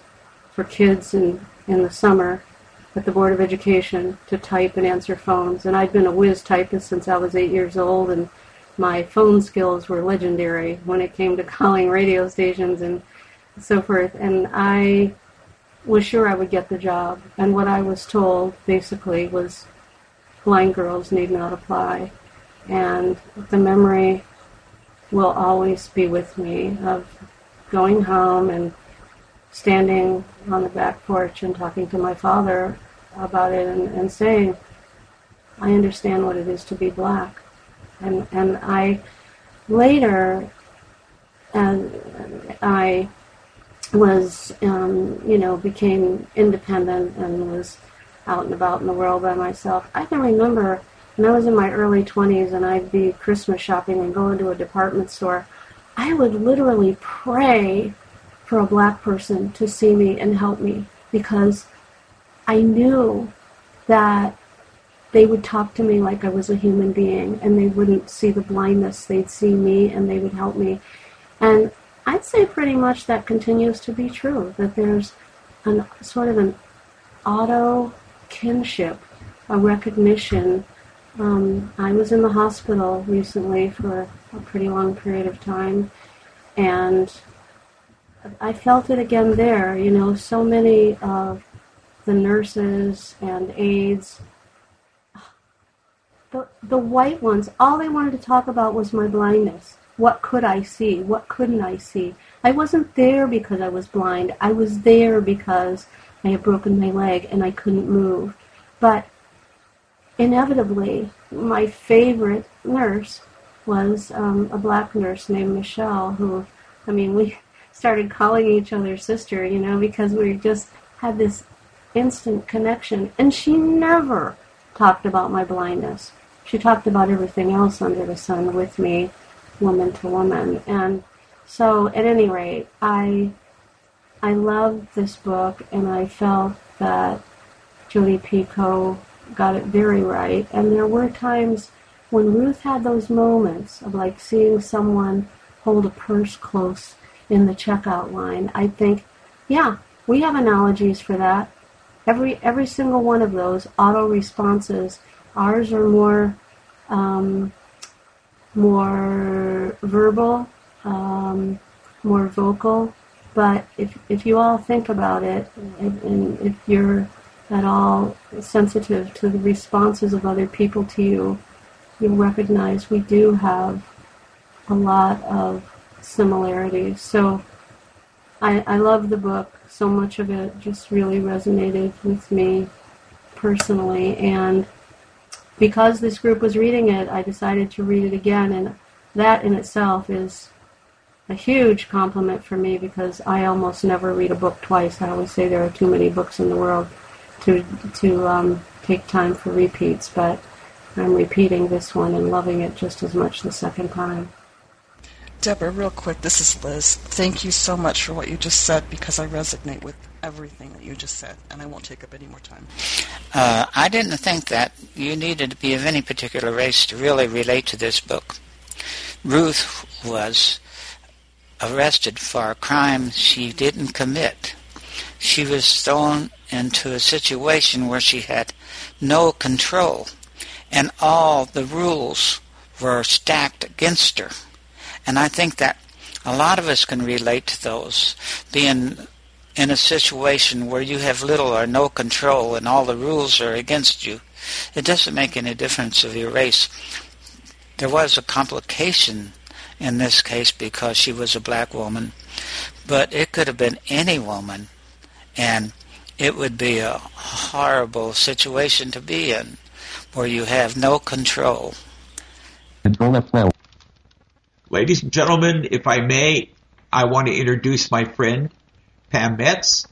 for kids in, in the summer at the Board of Education to type and answer phones. And I'd been a whiz typist since I was eight years old, and my phone skills were legendary when it came to calling radio stations and so forth. And I was sure I would get the job. And what I was told basically was blind girls need not apply. And the memory will always be with me of going home and standing on the back porch and talking to my father about it and, and saying, I understand what it is to be black. And, and I later, and I was, um, you know, became independent and was out and about in the world by myself. I can remember when I was in my early 20s and I'd be Christmas shopping and go into a department store, I would literally pray for a black person to see me and help me because I knew that they would talk to me like I was a human being and they wouldn't see the blindness. They'd see me and they would help me. And I'd say pretty much that continues to be true, that there's an sort of an auto kinship, a recognition. Um, I was in the hospital recently for a pretty long period of time, and I felt it again there. You know, so many of the nurses and aides, the, the white ones, all they wanted to talk about was my blindness. What could I see? What couldn't I see? I wasn't there because I was blind. I was there because I had broken my leg and I couldn't move. But inevitably, my favorite nurse was um, a black nurse named Michelle, who, I mean, we started calling each other sister, you know, because we just had this instant connection. And she never talked about my blindness. She talked about everything else under the sun with me, woman to woman. And so, at any rate, I I loved this book, and I felt that Jodi Picoult got it very right. And there were times when Ruth had those moments of like seeing someone hold a purse close in the checkout line. I think, yeah, we have analogies for that. Every every single one of those auto responses. Ours are more um, more verbal, um, more vocal, but if, if you all think about it, and, and if you're at all sensitive to the responses of other people to you, you'll recognize we do have a lot of similarities. So I, I love the book. So much of it just really resonated with me personally. And because this group was reading it, I decided to read it again. And that in itself is a huge compliment for me because I almost never read a book twice. I always say there are too many books in the world to to um, take time for repeats, but I'm repeating this one and loving it just as much the second time. Deborah, real quick, this is Liz. Thank you so much for what you just said because I resonate with everything that you just said, and I won't take up any more time. Uh, I didn't think that you needed to be of any particular race to really relate to this book. Ruth was arrested for a crime she didn't commit. She was thrown into a situation where she had no control, and all the rules were stacked against her. And I think that a lot of us can relate to those, being in a situation where you have little or no control and all the rules are against you. It doesn't make any difference of your race. There was a complication in this case because she was a black woman, but it could have been any woman. And it would be a horrible situation to be in where you have no control. Control F12. Ladies and gentlemen, if I may, I want to introduce my friend Pam Metz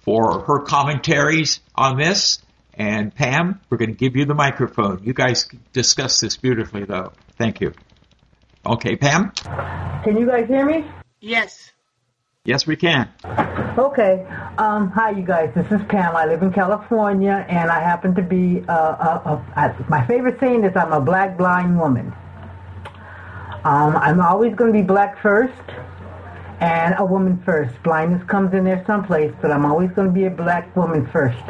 for her commentaries on this. And Pam, we're going to give you the microphone. You guys discuss this beautifully, though. Thank you. Okay, Pam? Can you guys hear me? Yes. Yes, we can. Okay. Um, hi, you guys. This is Pam. I live in California, and I happen to be uh, a, a, a, my favorite saying is I'm a black blind woman. Um, I'm always going to be black first and a woman first. Blindness comes in there someplace, but I'm always going to be a black woman first.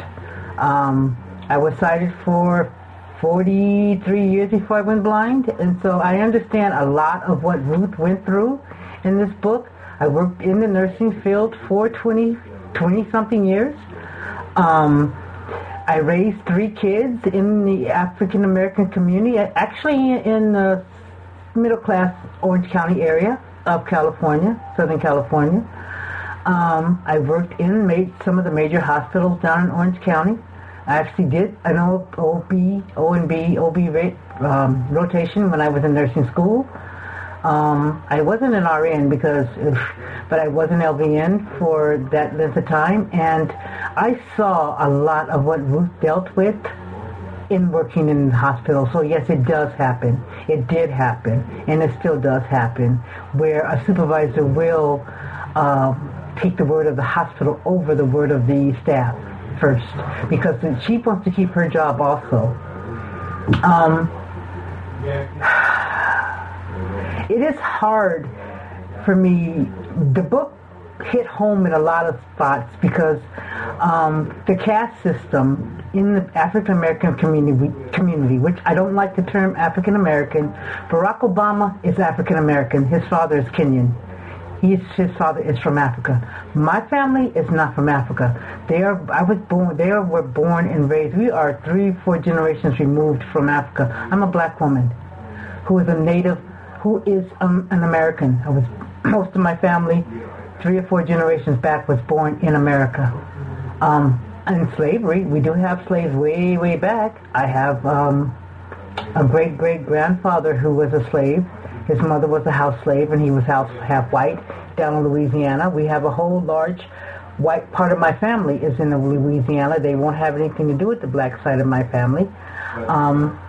Um, I was sighted for 43 years before I went blind, and so I understand a lot of what Ruth went through in this book. I worked in the nursing field for 20, 20 something years. Um, I raised three kids in the African American community, actually in the middle class Orange County area of California, Southern California. Um, I worked in made some of the major hospitals down in Orange County. I actually did an OB, O&B, OB um, rotation when I was in nursing school. Um, I wasn't an RN because, but I was an LVN for that length of time, and I saw a lot of what Ruth dealt with in working in the hospital. So yes, it does happen. It did happen, and it still does happen, where a supervisor will uh, take the word of the hospital over the word of the staff first, because she wants to keep her job also. Um, it is hard for me. The book hit home in a lot of spots because um, the caste system in the African American community, community, which I don't like the term African American. Barack Obama is African American. His father is Kenyan. He's, his father is from Africa. My family is not from Africa. They are. I was born. They are, were born and raised. We are three, four generations removed from Africa. I'm a black woman who is a native, who is um, an American. I was most of my family, three or four generations back, was born in America. Um, in slavery, we do have slaves way, way back. I have um, a great great grandfather who was a slave. His mother was a house slave, and he was house half white down in Louisiana. We have a whole large white part of my family is in Louisiana. They won't have anything to do with the black side of my family. Um,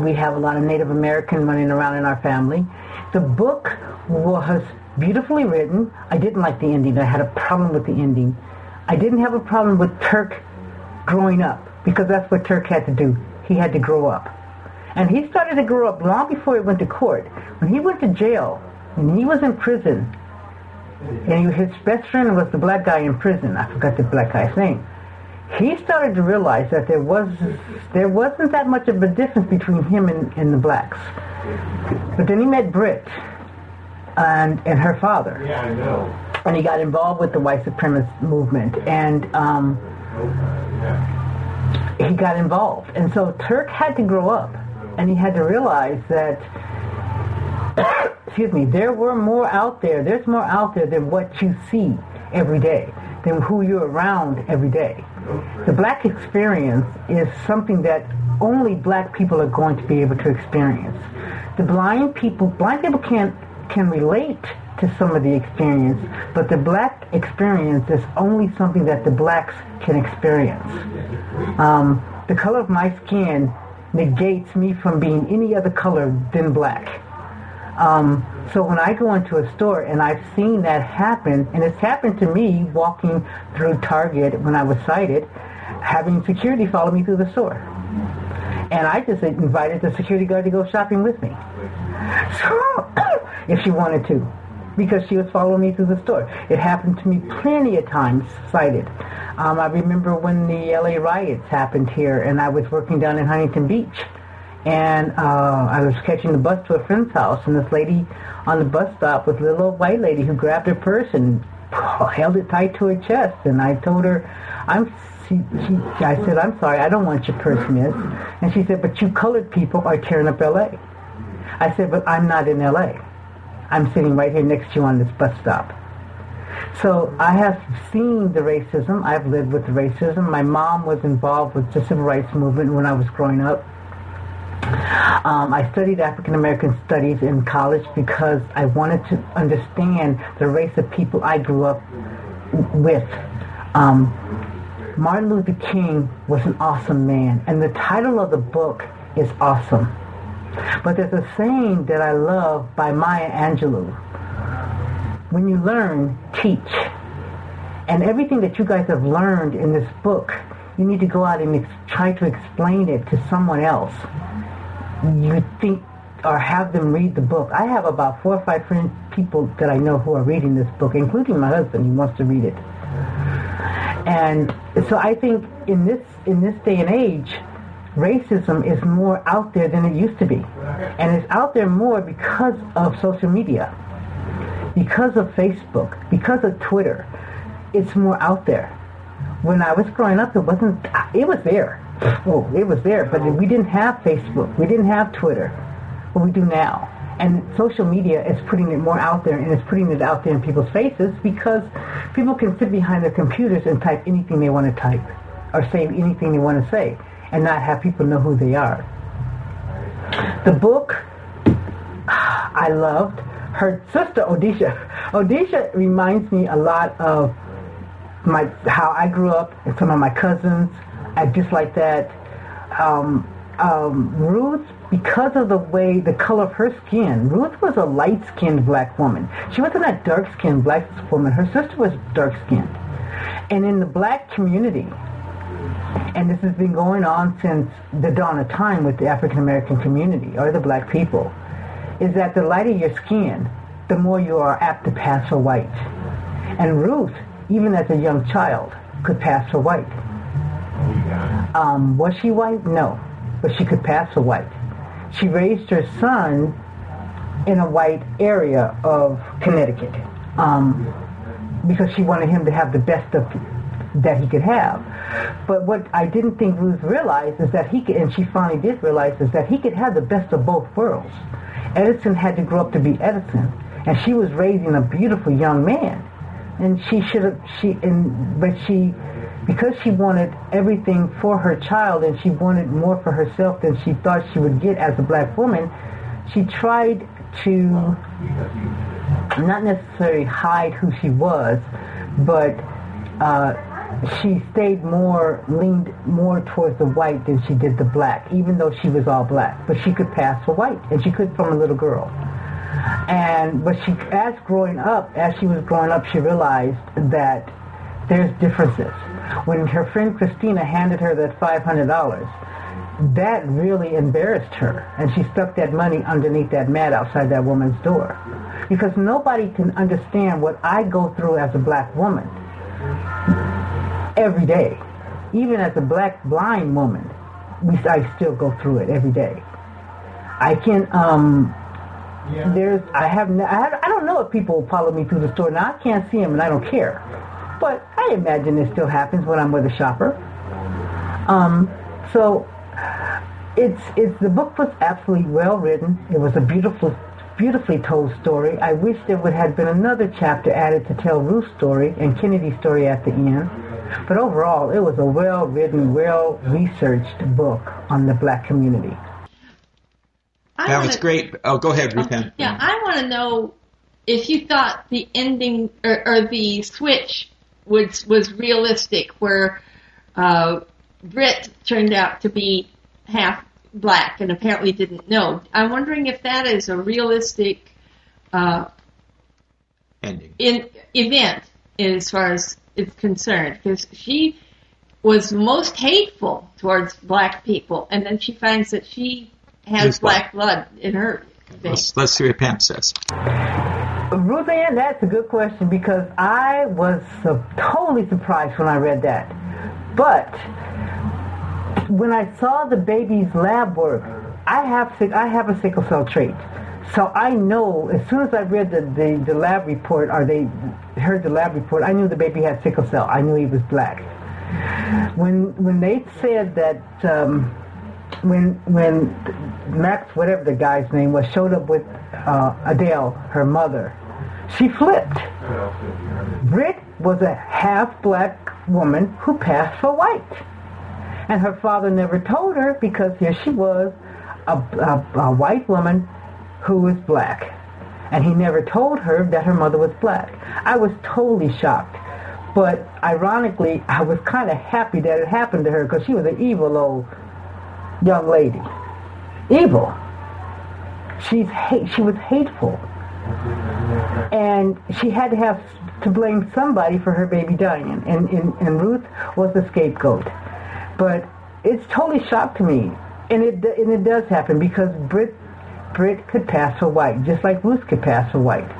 we have a lot of Native American running around in our family. The book was beautifully written. I didn't like the ending. I had a problem with the ending. I didn't have a problem with Turk growing up because that's what Turk had to do. He had to grow up. And he started to grow up long before he went to court. When he went to jail, and he was in prison, and his best friend was the black guy in prison. I forgot the black guy's name. He started to realize that there was there wasn't that much of a difference between him and, and the blacks. But then he met Brit and and her father. Yeah, I know. And he got involved with the white supremacist movement, and um, he got involved. And so Turk had to grow up, and he had to realize that excuse me, there were more out there. There's more out there than what you see every day, than who you're around every day. The black experience is something that only black people are going to be able to experience. The blind people, blind people can't can relate to some of the experience, but the black experience is only something that the blacks can experience. Um, the color of my skin negates me from being any other color than black. Um, so when I go into a store and I've seen that happen, and it's happened to me walking through Target when I was sighted, having security follow me through the store. And I just invited the security guard to go shopping with me. If she wanted to, because she was following me through the store. It happened to me plenty of times, sighted. Um, I remember when the LA riots happened here, and I was working down in Huntington Beach and uh, I was catching the bus to a friend's house, and this lady on the bus stop was a little white lady who grabbed her purse and held it tight to her chest. And I told her, "I'm." She, she, I said, "I'm sorry, I don't want your purse, miss." And she said, "But you colored people are tearing up L.A." I said, "But I'm not in L.A. I'm sitting right here next to you on this bus stop." So I have seen the racism. I've lived with the racism. My mom was involved with the civil rights movement when I was growing up. Um, I studied African American studies in college because I wanted to understand the race of people I grew up with. Um, Martin Luther King was an awesome man, and the title of the book is awesome. But there's a saying that I love by Maya Angelou. When you learn, teach. And everything that you guys have learned in this book, you need to go out and ex- try to explain it to someone else. You think or have them read the book. I have about four or five friend, people that I know who are reading this book, including my husband. He wants to read it. And so I think in this in this day and age, racism is more out there than it used to be. And it's out there more because of social media, because of Facebook, because of Twitter. It's more out there. When I was growing up, it wasn't, it was there. Oh, it was there, but we didn't have Facebook. We didn't have Twitter. But we do now. And social media is putting it more out there and it's putting it out there in people's faces because people can sit behind their computers and type anything they want to type or say anything they want to say and not have people know who they are. The book I loved. Her sister Adisa. Adisa reminds me a lot of my how I grew up and some of my cousins. I just like that. Um, um, Ruth, because of the way, the color of her skin, Ruth was a light-skinned black woman. She wasn't a dark-skinned black woman. Her sister was dark-skinned. And in the black community, and this has been going on since the dawn of time with the African American community or the black people, is that the lighter your skin, the more you are apt to pass for white. And Ruth, even as a young child, could pass for white. Um, was she white? No, but she could pass for white. She raised her son in a white area of Connecticut um, because she wanted him to have the best of that he could have. But what I didn't think Ruth realized is that he could, and she finally did realize, is that he could have the best of both worlds. Edison had to grow up to be Edison, and she was raising a beautiful young man, and she should have she and but she because she wanted everything for her child and she wanted more for herself than she thought she would get as a black woman, she tried to not necessarily hide who she was, but uh, she stayed more, leaned more towards the white than she did the black, even though she was all black. But she could pass for white, and she could from a little girl. And but she, as growing up, as she was growing up, she realized that there's differences. When her friend Christina handed her that five hundred dollars, that really embarrassed her, and she stuck that money underneath that mat outside that woman's door, because nobody can understand what I go through as a black woman every day. Even as a black blind woman, we, I still go through it every day. I can, um, yeah. there's, I have, I have, I don't know if people follow me through the store. Now I can't see them and I don't care. But I imagine it still happens when I'm with a shopper. Um, so it's, it's, the book was absolutely well written. It was a beautiful beautifully told story. I wish there would have been another chapter added to tell Ruth's story and Kennedy's story at the end. But overall, it was a well-written, well-researched book on the black community. I that wanna- was great. Oh, go ahead, Ruth Ann. Yeah, I want to know if you thought the ending or, or the switch was was realistic, where uh, Brit turned out to be half black and apparently didn't know. I'm wondering if that is a realistic uh, ending in event as far as it's concerned, because she was most hateful towards black people, and then she finds that she has Is black. black blood in her. Let's, let's see what Pam says. Ruth Ann, that's a good question because I was so totally surprised when I read that. But when I saw the baby's lab work, I have sick, I have a sickle cell trait. So I know as soon as I read the, the, the lab report or they heard the lab report, I knew the baby had sickle cell. I knew he was black. When when they said that um, when when Max, whatever the guy's name was, showed up with uh, Adele, her mother, she flipped. Brit was a half-black woman who passed for white. And her father never told her because here she was, a, a, a white woman who was black. And he never told her that her mother was black. I was totally shocked. But ironically, I was kind of happy that it happened to her because she was an evil old young lady. Evil. She's hate, she was hateful. And she had to have to blame somebody for her baby dying. And, and, and Ruth was the scapegoat. But it's totally shocked to me. And it, and it does happen because Brit, Brit could pass for white, just like Ruth could pass for white.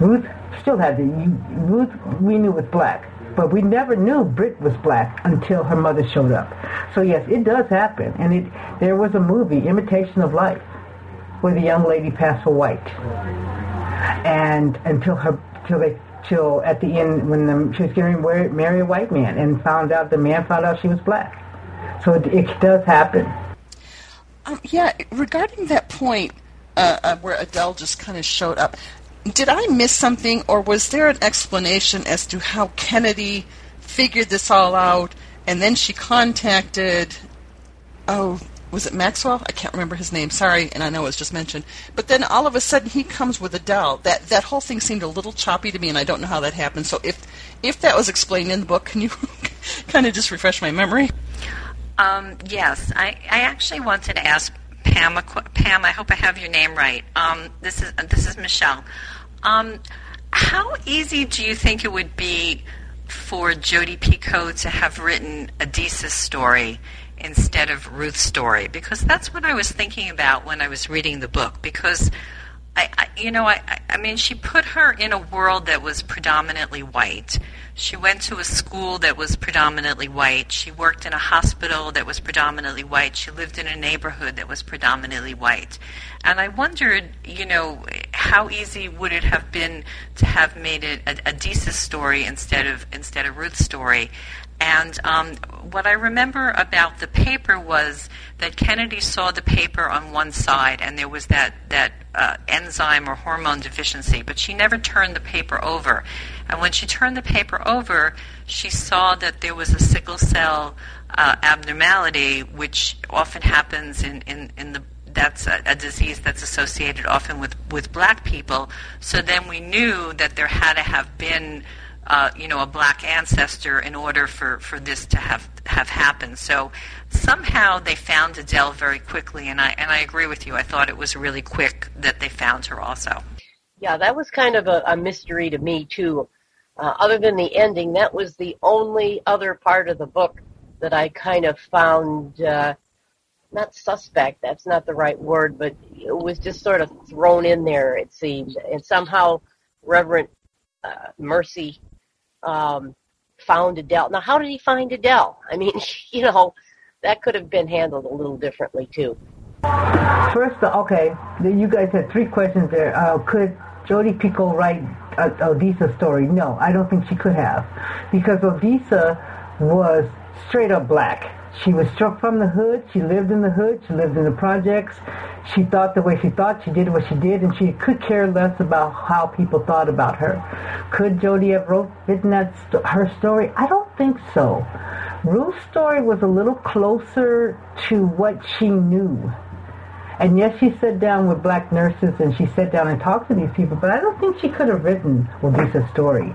Ruth still had the, Ruth we knew was black. But we never knew Brit was black until her mother showed up. So yes, it does happen. And it, there was a movie, Imitation of Life, where the young lady passed for white. And until her, till they, till at the end when the, she was going to marry a white man and found out, the man found out she was black. So it, it does happen. Um, yeah, regarding that point uh, uh, where Adele just kind of showed up, did I miss something, or was there an explanation as to how Kennedy figured this all out, and then she contacted, oh, was it Maxwell? I can't remember his name. Sorry, and I know it was just mentioned. But then all of a sudden he comes with Adele. That that whole thing seemed a little choppy to me, and I don't know how that happened. So if if that was explained in the book, can you kind of just refresh my memory? Um, yes, I, I actually wanted to ask Pam. Pam, I hope I have your name right. Um, this is this is Michelle. Um, how easy do you think it would be for Jodi Picoult to have written Adisa's story instead of Ruth's story? Because that's what I was thinking about when I was reading the book. Because I, I, you know, I, I mean, she put her in a world that was predominantly white. She went to a school that was predominantly white. She worked in a hospital that was predominantly white. She lived in a neighborhood that was predominantly white. And I wondered, you know, how easy would it have been to have made it a, a Disa story instead of instead of Ruth's story? And um, what I remember about the paper was that Kennedy saw the paper on one side, and there was that that uh, enzyme or hormone deficiency, but she never turned the paper over. And when she turned the paper over, she saw that there was a sickle cell uh, abnormality, which often happens in, in, in the that's a, a, disease that's associated often with, with black people. So then we knew that there had to have been uh, you know, a black ancestor in order for, for this to have have happened. So somehow they found Adele very quickly, and I and I agree with you. I thought it was really quick that they found her also. Yeah, that was kind of a, a mystery to me too. Uh, other than the ending, that was the only other part of the book that I kind of found uh, not suspect. That's not the right word, but it was just sort of thrown in there. It seemed, and somehow Reverend uh, Mercy um, found Adele. Now, how did he find Adele? I mean, you know, that could have been handled a little differently too. First, okay, you guys had three questions there. Uh, could Jodi Picoult write a Odessa story? No, I don't think she could have, because Odessa was straight up black. She was struck from the hood. She lived in the hood. She lived in the projects. She thought the way she thought. She did what she did, and she could care less about how people thought about her. Could Jodi have wrote, written that st- her story? I don't think so. Ruth's story was a little closer to what she knew. And yes, she sat down with black nurses and she sat down and talked to these people, but I don't think she could have written Odessa's story.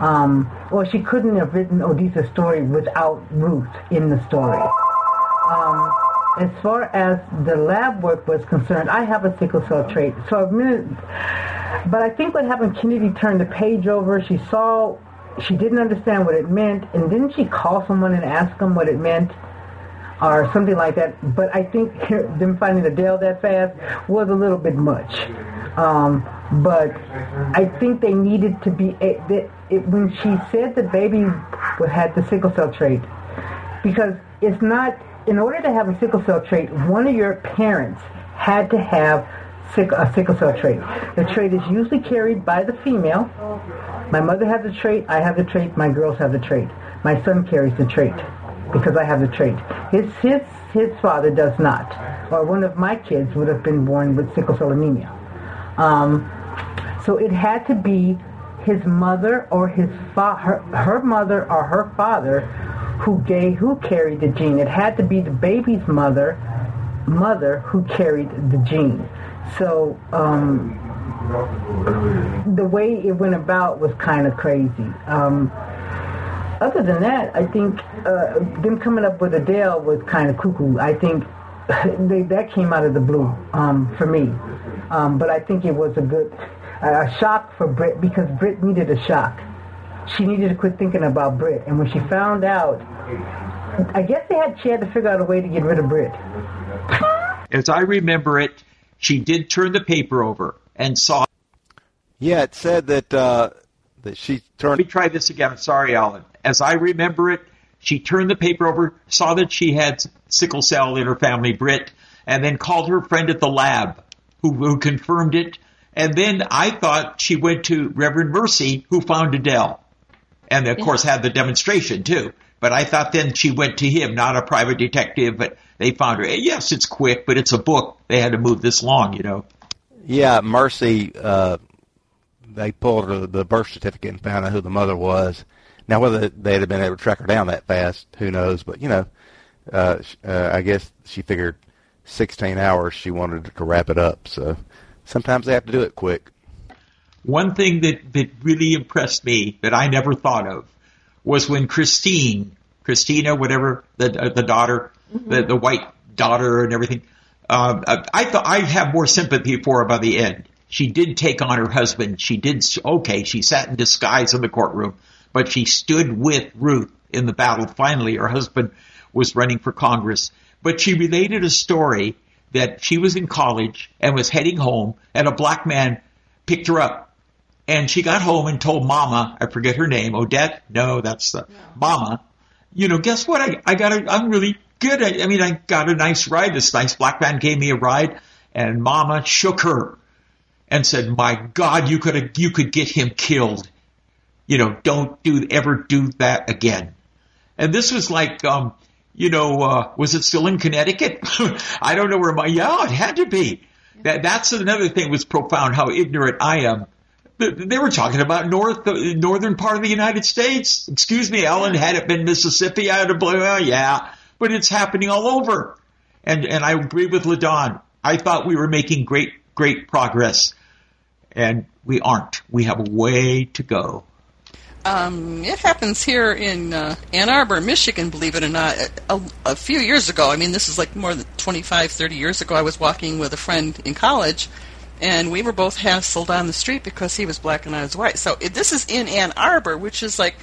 Um, or she couldn't have written Odessa's story without Ruth in the story. Um, as far as the lab work was concerned, I have a sickle cell trait. So minute, but I think what happened, Kennedy turned the page over. She saw, she didn't understand what it meant, and didn't she call someone and ask them what it meant? or something like that. But I think them finding the Adele that fast was a little bit much. Um, but I think they needed to be it, it, when she said the baby had the sickle cell trait, because it's not in order to have a sickle cell trait, one of your parents had to have sick, a sickle cell trait. The trait is usually carried by the female. My mother has the trait. I have the trait. My girls have the trait. My son carries the trait because I have the trait. His his his father does not, or one of my kids would have been born with sickle cell anemia. Um, so it had to be his mother or his fa- her, her mother or her father who gave who carried the gene. It had to be the baby's mother mother who carried the gene. So um, the way it went about was kind of crazy. Um, other than that, I think uh, them coming up with Adele was kind of cuckoo. I think they, that came out of the blue um, for me. Um, but I think it was a good a shock for Brit because Brit needed a shock. She needed to quit thinking about Brit, and when she found out, I guess they had she had to figure out a way to get rid of Brit. As I remember it, she did turn the paper over and saw. Yeah, it said that uh, that she turned. Let me try this again. I'm sorry, Alan. As I remember it, she turned the paper over, saw that she had sickle cell in her family, Brit, and then called her friend at the lab, who, who confirmed it. And then I thought she went to Reverend Mercy, who found Adele, and of course had the demonstration too. But I thought then she went to him, not a private detective. But they found her. Yes, it's quick, but it's a book. They had to move this long, you know. Yeah, Mercy. Uh, they pulled her, the birth certificate and found out who the mother was. Now, whether they'd have been able to track her down that fast, who knows? But you know, uh, uh, I guess she figured 16 hours. She wanted to wrap it up. So sometimes they have to do it quick. One thing that that really impressed me that I never thought of was when Christine, Christina, whatever the uh, the daughter, mm-hmm. the the white daughter and everything. Uh, I thought I have more sympathy for her by the end. She did take on her husband. She did okay. She sat in disguise in the courtroom, but she stood with Ruth in the battle. Finally, her husband was running for Congress, but she related a story that she was in college and was heading home, and a black man picked her up and she got home and told Mama, I forget her name, Odette. No, that's the no. Mama. You know, guess what? I, I got a, I'm really good. I, I mean, I got a nice ride. This nice black man gave me a ride and Mama shook her and said, my God, you could, you could get him killed. You know, don't do, ever do that again. And this was like, um, you know, uh, was it still in Connecticut? I don't know where my, yeah, it had to be. That, that's another thing was profound how ignorant I am they were talking about north, the northern part of the United States. Excuse me, Ellen, had it been Mississippi, I'd have blown, well, yeah, but it's happening all over. And, and I agree with LaDon. I thought we were making great, great progress and we aren't. We have a way to go. Um, it happens here in uh, Ann Arbor, Michigan, believe it or not. A, a, few years ago, I mean, this is like more than 25, 30 years ago, I was walking with a friend in college, and we were both hassled on the street because he was black and I was white. So this is in Ann Arbor, which is like,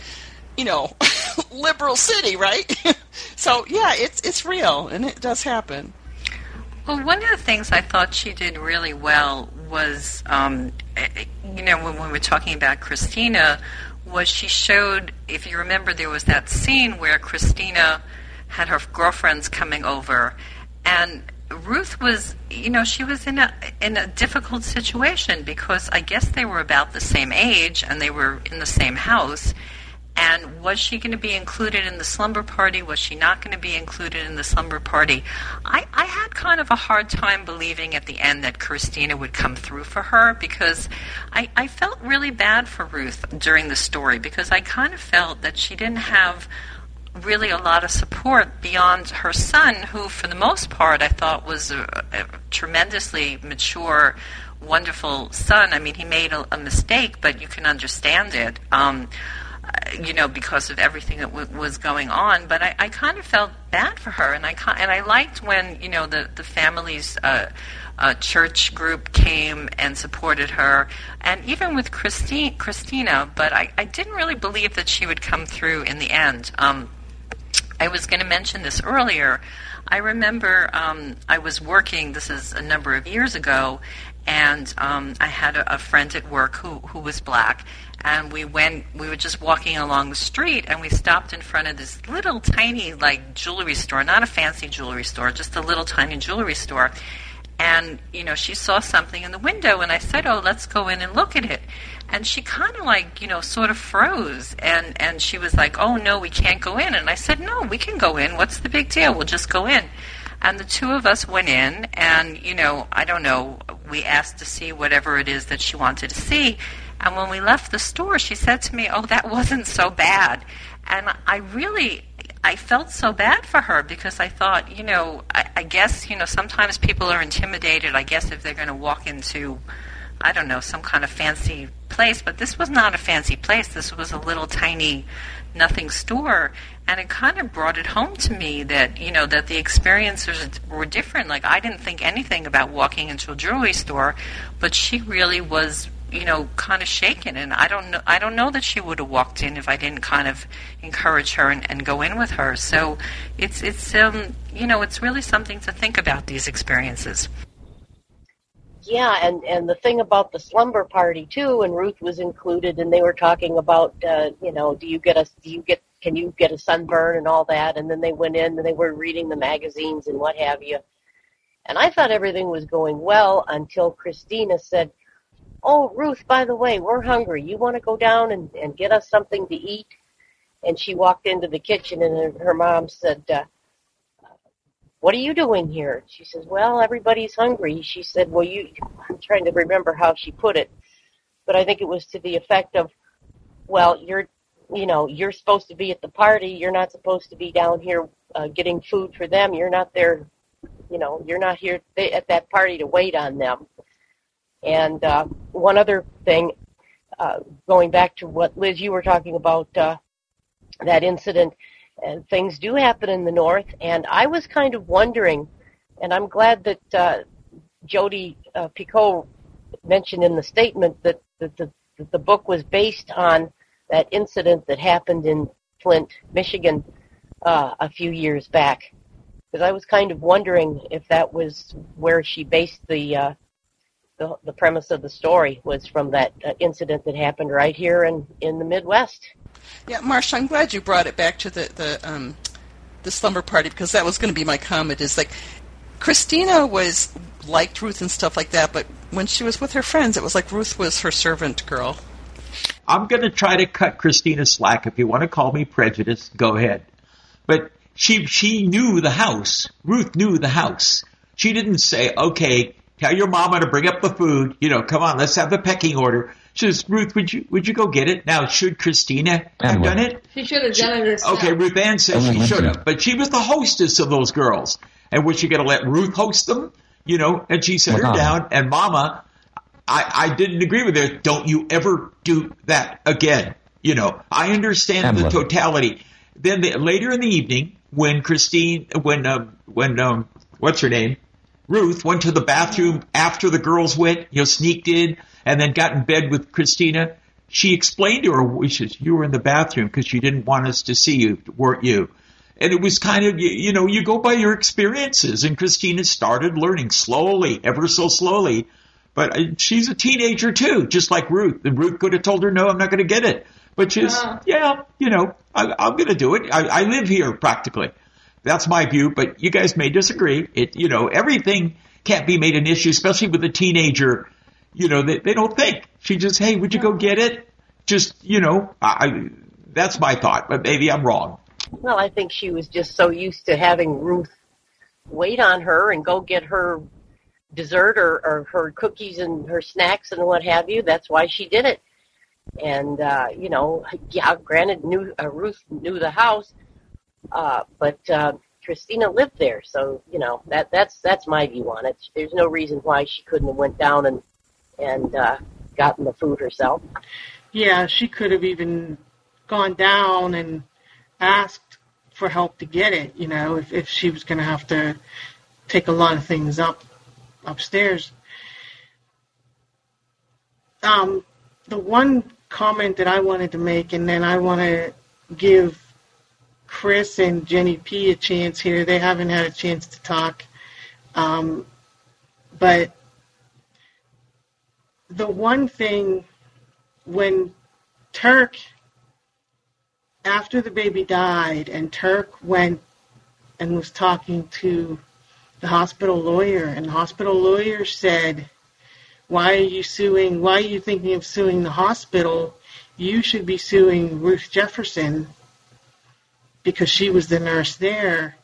you know, liberal city, right? so yeah, it's it's real and it does happen. Well, one of the things I thought she did really well was, um, eh, eh, you know, when we were talking about Christina, was she showed, if you remember, there was that scene where Christina had her girlfriends coming over, and Ruth was, you know, she was in a in a difficult situation because I guess they were about the same age and they were in the same house. And was she going to be included in the slumber party? Was she not going to be included in the slumber party? I, I had kind of a hard time believing at the end that Christina would come through for her because I, I felt really bad for Ruth during the story because I kind of felt that she didn't have really a lot of support beyond her son, who, for the most part, I thought was a, a tremendously mature, wonderful son. I mean, he made a, a mistake, but you can understand it. Um, you know, because of everything that w- was going on. But I, I kind of felt bad for her, and I and I liked when you know the the family's uh, uh, church group came and supported her, and even with Christine, Christina. But I, I didn't really believe that she would come through in the end. Um, I was going to mention this earlier. I remember um, I was working, this is a number of years ago, and um, I had a, a friend at work who, who was black. And we went, we were just walking along the street, and we stopped in front of this little tiny, like, jewelry store, not a fancy jewelry store, just a little tiny jewelry store. And, you know, she saw something in the window, and I said, Oh, let's go in and look at it and she kind of like you know sort of froze and and she was like oh no we can't go in and i said no we can go in what's the big deal we'll just go in and the two of us went in and you know i don't know we asked to see whatever it is that she wanted to see And when we left the store, she said to me, "Oh, that wasn't so bad." And I really I felt so bad for her because I thought, you know, I, I guess, you know, sometimes people are intimidated. I guess if they're going to walk into, I don't know, some kind of fancy place, but this was not a fancy place. This was a little tiny nothing store. And it kind of brought it home to me that, you know, that the experiences were different. Like, I didn't think anything about walking into a jewelry store, but she really was you know, kind of shaken. And I don't know, I don't know that she would have walked in if I didn't kind of encourage her and, and go in with her. So it's it's um, you know, it's really something to think about these experiences. Yeah, and and the thing about the slumber party too, and Ruth was included, and they were talking about, uh, you know, do you get a, do you get, can you get a sunburn and all that, and then they went in and they were reading the magazines and what have you, and I thought everything was going well until Christina said, oh, Ruth, by the way, we're hungry. You want to go down and, and get us something to eat? And she walked into the kitchen and her mom said, uh, what are you doing here? She says, well, everybody's hungry. She said, well, you, I'm trying to remember how she put it, but I think it was to the effect of, well, you're, you know, you're supposed to be at the party. You're not supposed to be down here uh, getting food for them. You're not there, you know, you're not here at that party to wait on them. And uh, one other thing, uh, going back to what Liz you were talking about, uh, that incident, and things do happen in the north. And I was kind of wondering, and I'm glad that uh, Jodi uh, Picoult mentioned in the statement that, that, the, that the book was based on that incident that happened in Flint, Michigan, uh, a few years back. Because I was kind of wondering if that was where she based the uh, the, the premise of the story was from that uh, incident that happened right here in, in the Midwest. Yeah, Marsha, I'm glad you brought it back to the the, um, the slumber party because that was going to be my comment. Is like Christina was liked Ruth and stuff like that, but when she was with her friends, it was like Ruth was her servant girl. I'm going to try to cut Christina slack. If you want to call me prejudiced, go ahead. But she she knew the house. Ruth knew the house. She didn't say, "Okay, Tell your mama to bring up the food. You know, come on, let's have the pecking order. She says, Ruth, would you would you go get it? Now, should Christina have done it? She should have done it herself. Okay, Ruth Ann says she should have, but she was the hostess of those girls. And was she going to let Ruth host them? You know, and she set her down. And Mama, I, I didn't agree with her. Don't you ever do that again. You know, I understand the totality. Then the, later in the evening, when Christine, when um, when um, what's her name, Ruth went to the bathroom after the girls went, you know, sneaked in and then got in bed with Christina. She explained to her wishes. You were in the bathroom because she didn't want us to see you, weren't you? And it was kind of, you know, you go by your experiences. And Christina started learning slowly, ever so slowly. But she's a teenager too, just like Ruth. And Ruth could have told her, no, I'm not going to get it. But she's, yeah, yeah you know, I, I'm going to do it. I, I live here practically. That's my view, but you guys may disagree. It, you know, everything can't be made an issue, especially with a teenager. You know, they, they don't think. She just, hey, would you go get it? Just, you know, I, I, that's my thought, but maybe I'm wrong. Well, I think she was just so used to having Ruth wait on her and go get her dessert or, or her cookies and her snacks and what have you. That's why she did it. And, uh, you know, yeah, granted, knew, uh, Ruth knew the house, uh, but uh, Christina lived there, so you know that that's that's my view on it. There's no reason why she couldn't have went down and and uh, gotten the food herself. Yeah, she could have even gone down and asked for help to get it. You know, if if she was going to have to take a lot of things up upstairs. Um, the one comment that I wanted to make, and then I want to give Chris and Jenny P a chance here. They haven't had a chance to talk. Um, but the one thing when Turk, after the baby died, and Turk went and was talking to the hospital lawyer, and the hospital lawyer said, Why are you suing? Why are you thinking of suing the hospital? You should be suing Ruth Jefferson because she was the nurse there,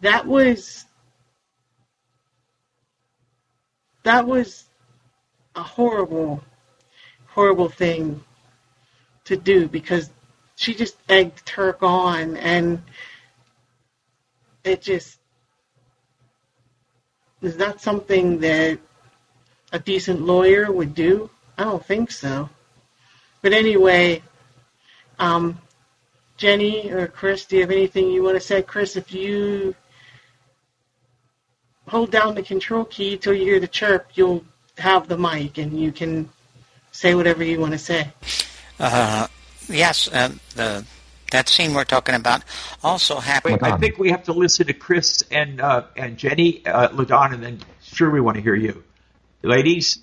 that was that was a horrible, horrible thing to do because she just egged Turk on and it just is that something that a decent lawyer would do? I don't think so. But anyway, um, Jenny or Chris, do you have anything you want to say? Chris, if you hold down the control key till you hear the chirp, you'll have the mic and you can say whatever you want to say. Uh, yes, uh, the that scene we're talking about also happened. Wait, I think we have to listen to Chris and uh, and Jenny uh, Ladon, and then sure we want to hear you, ladies.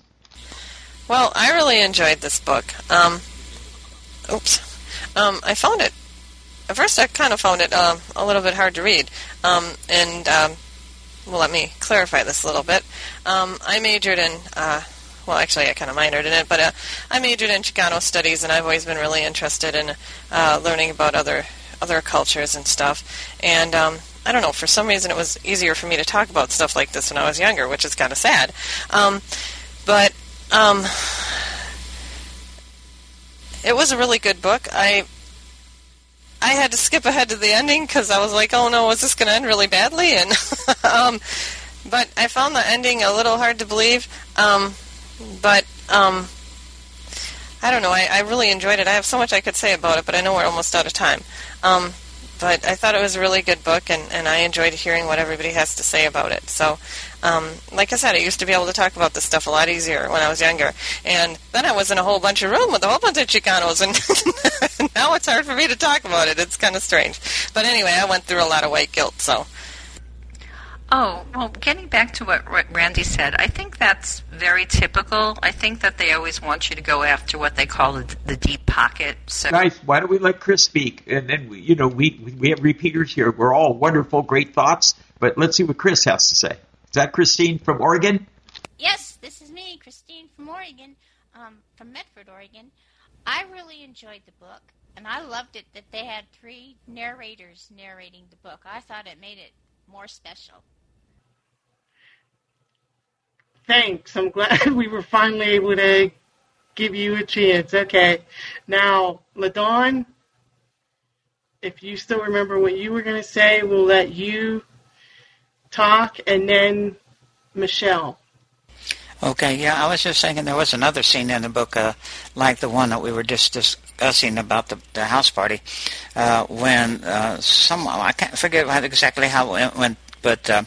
Well, I really enjoyed this book. Um, oops, um, I found it. At first, I kind of found it um, a little bit hard to read, um, and um, well, let me clarify this a little bit. Um, I majored in. Well, actually, I kind of minored in it, but uh, I majored in Chicano studies, and I've always been really interested in uh, learning about other other cultures and stuff. And um, I don't know, for some reason, it was easier for me to talk about stuff like this when I was younger, which is kind of sad. Um, but um, it was a really good book. I I had to skip ahead to the ending because I was like, oh no, is this going to end really badly? And um, but I found the ending a little hard to believe. Um, but um, I don't know. I, I really enjoyed it. I have so much I could say about it, but I know we're almost out of time. Um, but I thought it was a really good book, and, and I enjoyed hearing what everybody has to say about it. So, um, like I said, I used to be able to talk about this stuff a lot easier when I was younger. And then I was in a whole bunch of room with a whole bunch of Chicanos, and now it's hard for me to talk about it. It's kind of strange. But anyway, I went through a lot of white guilt, so. Oh, well, getting back to what Randy said, I think that's very typical. I think that they always want you to go after what they call the, the deep pocket. So Guys, why don't we let Chris speak? And then, we, you know, we, we have repeaters here. We're all wonderful, great thoughts, but let's see what Chris has to say. Is that Christine from Oregon? Yes, this is me, Christine from Oregon, um, from Medford, Oregon. I really enjoyed the book, and I loved it that they had three narrators narrating the book. I thought it made it more special. Thanks. I'm glad we were finally able to give you a chance. Okay. Now, LaDawn, if you still remember what you were going to say, we'll let you talk and then Michelle. Okay, yeah, I was just thinking there was another scene in the book, uh, like the one that we were just discussing about the, the house party, uh, when uh, someone, I can't forget exactly how it went, but uh,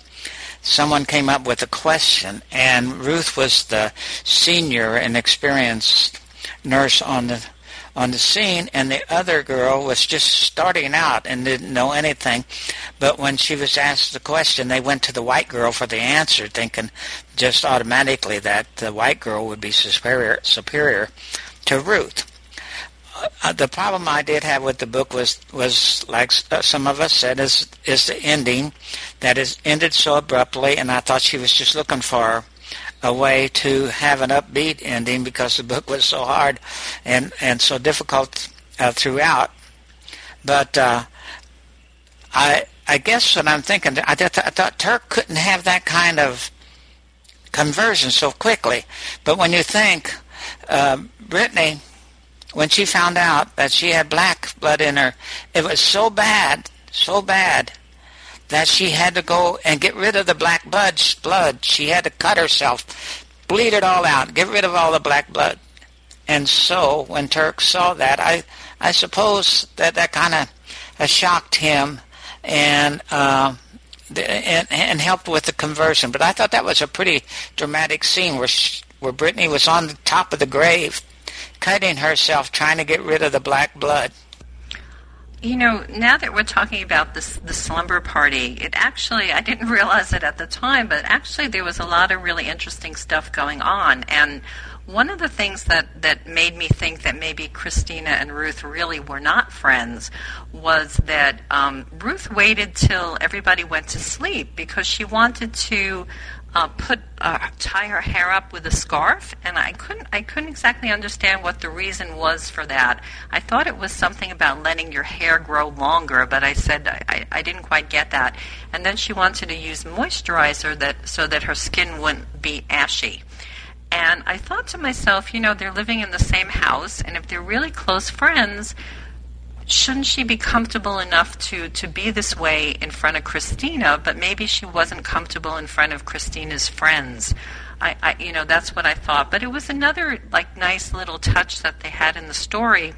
someone came up with a question, and Ruth was the senior and experienced nurse on the on the scene, and the other girl was just starting out and didn't know anything. But when she was asked the question, they went to the white girl for the answer, thinking just automatically that the white girl would be superior superior to Ruth. Uh, the problem I did have with the book was was like uh, some of us said is is the ending that is ended so abruptly, and I thought she was just looking for a way to have an upbeat ending because the book was so hard and and so difficult uh, throughout. But uh, I I guess what I'm thinking, I, th- I thought Turk couldn't have that kind of conversion so quickly. But when you think uh, Brittany, when she found out that she had black blood in her, it was so bad, so bad that she had to go and get rid of the black blood. Blood. She had to cut herself, bleed it all out, get rid of all the black blood. And so, when Turk saw that, I I suppose that that kind of shocked him and. Uh, and, and helped with the conversion, but I thought that was a pretty dramatic scene where she, where Brittany was on the top of the grave, cutting herself, trying to get rid of the black blood. You know, now that we're talking about this the slumber party, it actually I didn't realize it at the time, but actually there was a lot of really interesting stuff going on and one of the things that, that made me think that maybe Christina and Ruth really were not friends was that um, Ruth waited till everybody went to sleep because she wanted to uh, put uh, tie her hair up with a scarf, and I couldn't I couldn't exactly understand what the reason was for that. I thought it was something about letting your hair grow longer, but I said I, I didn't quite get that. And then she wanted to use moisturizer that so that her skin wouldn't be ashy. And I thought to myself, you know, they're living in the same house, and if they're really close friends, shouldn't she be comfortable enough to, to be this way in front of Christina, but maybe she wasn't comfortable in front of Christina's friends. I, I you know, that's what I thought. But it was another like nice little touch that they had in the story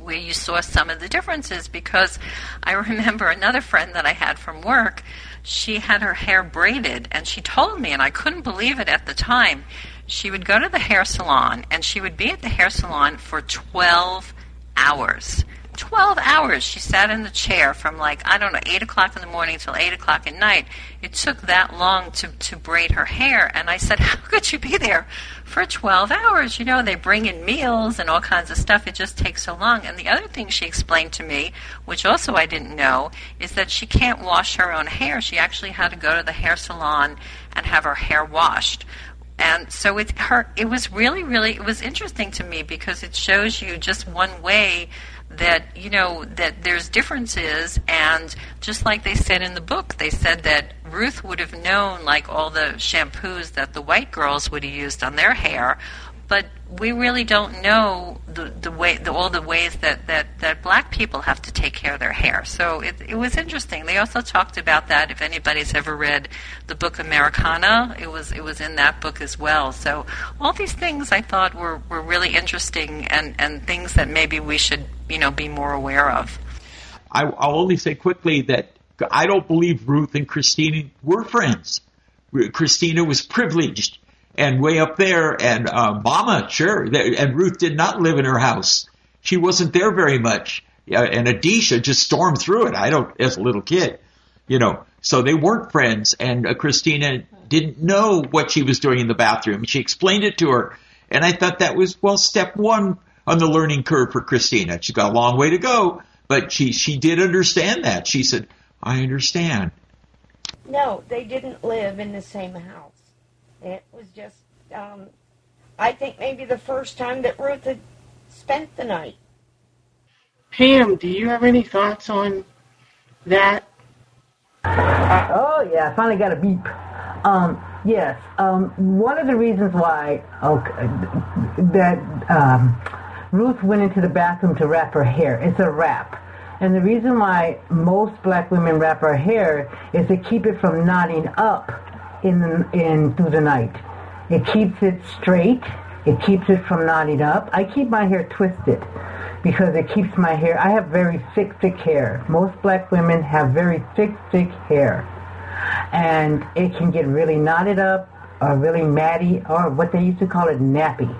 where you saw some of the differences because I remember another friend that I had from work, she had her hair braided and she told me and I couldn't believe it at the time. She would go to the hair salon and she would be at the hair salon for 12 hours. 12 hours she sat in the chair from like, I don't know, 8 o'clock in the morning till 8 o'clock at night. It took that long to, to braid her hair. And I said, How could you be there for 12 hours? You know, they bring in meals and all kinds of stuff. It just takes so long. And the other thing she explained to me, which also I didn't know, is that she can't wash her own hair. She actually had to go to the hair salon and have her hair washed and so it her it was really really it was interesting to me because it shows you just one way that you know that there's differences and just like they said in the book they said that Ruth would have known like all the shampoos that the white girls would have used on their hair but we really don't know the, the way the, all the ways that, that, that black people have to take care of their hair. So it, it was interesting. They also talked about that. If anybody's ever read the book Americanah, it was it was in that book as well. So all these things I thought were, were really interesting and, and things that maybe we should you know be more aware of. I, I'll only say quickly that I don't believe Ruth and Christina were friends. Christina was privileged and way up there, and uh, Mama, sure, and Ruth did not live in her house. She wasn't there very much, and Adisa just stormed through it. I don't, as a little kid, you know. So they weren't friends, and uh, Christina didn't know what she was doing in the bathroom. She explained it to her, and I thought that was well, step one on the learning curve for Christina. She's got a long way to go, but she she did understand that. She said, "I understand." No, they didn't live in the same house. It was just, um, I think maybe the first time that Ruth had spent the night. Pam, do you have any thoughts on that? Oh yeah, I finally got a beep. Um, yes, um, one of the reasons why okay, that um, Ruth went into the bathroom to wrap her hair. It's a wrap. And the reason why most black women wrap our hair is to keep it from knotting up in, the, in through the night. It keeps it straight. It keeps it from knotting up. I keep my hair twisted because it keeps my hair. I have very thick, thick hair. Most black women have very thick, thick hair. And it can get really knotted up or really matty or what they used to call it nappy.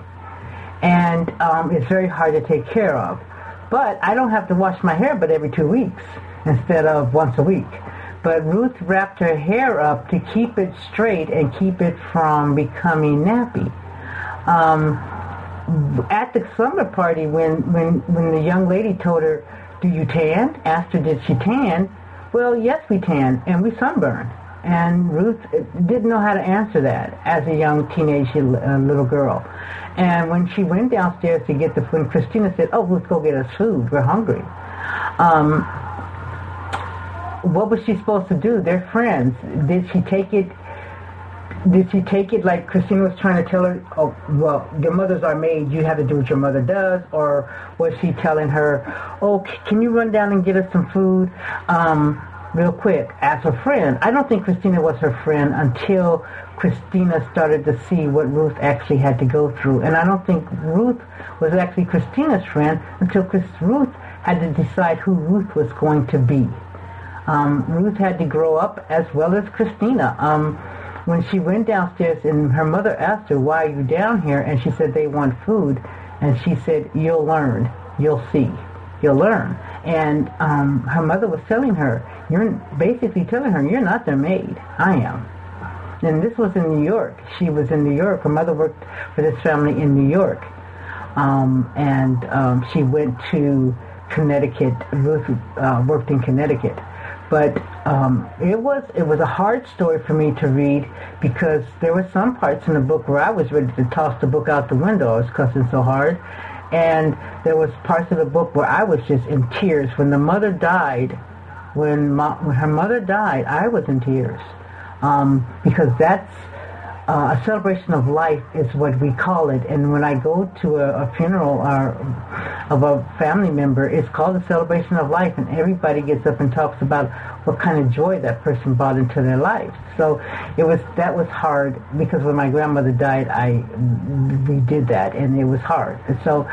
And um, it's very hard to take care of. But I don't have to wash my hair but every two weeks instead of once a week. But Ruth wrapped her hair up to keep it straight and keep it from becoming nappy. Um, at the summer party, when, when, when the young lady told her, do you tan? Asked her, did she tan? Well, yes, we tan, and we sunburn. And Ruth didn't know how to answer that as a young teenage uh, little girl. And when she went downstairs to get the food, Christina said, oh, let's go get us food. We're hungry. Um, what was she supposed to do? They're friends. Did she take it? Did she take it like Christina was trying to tell her? Oh, well, your mothers are made. You have to do what your mother does. Or was she telling her, "Oh, can you run down and get us some food, um, real quick?" As a friend, I don't think Christina was her friend until Christina started to see what Ruth actually had to go through, and I don't think Ruth was actually Christina's friend until Chris Ruth had to decide who Ruth was going to be. Um, Ruth had to grow up as well as Christina. Um, when she went downstairs and her mother asked her, why are you down here? And she said, they want food. And she said, you'll learn. You'll see. You'll learn. And um, her mother was telling her, you're basically telling her, you're not their maid. I am. And this was in New York. She was in New York. Her mother worked for this family in New York. Um, and um, she went to Connecticut. Ruth uh, worked in Connecticut. But um, it was it was a hard story for me to read because there were some parts in the book where I was ready to toss the book out the window. I was cussing so hard, and there was parts of the book where I was just in tears. When the mother died, when, my, when her mother died, I was in tears um, because that's uh, a celebration of life is what we call it. And when I go to a, a funeral or, of a family member, it's called a celebration of life, and everybody gets up and talks about what kind of joy that person brought into their life. So it was that was hard because when my grandmother died, I we did that, and it was hard. So,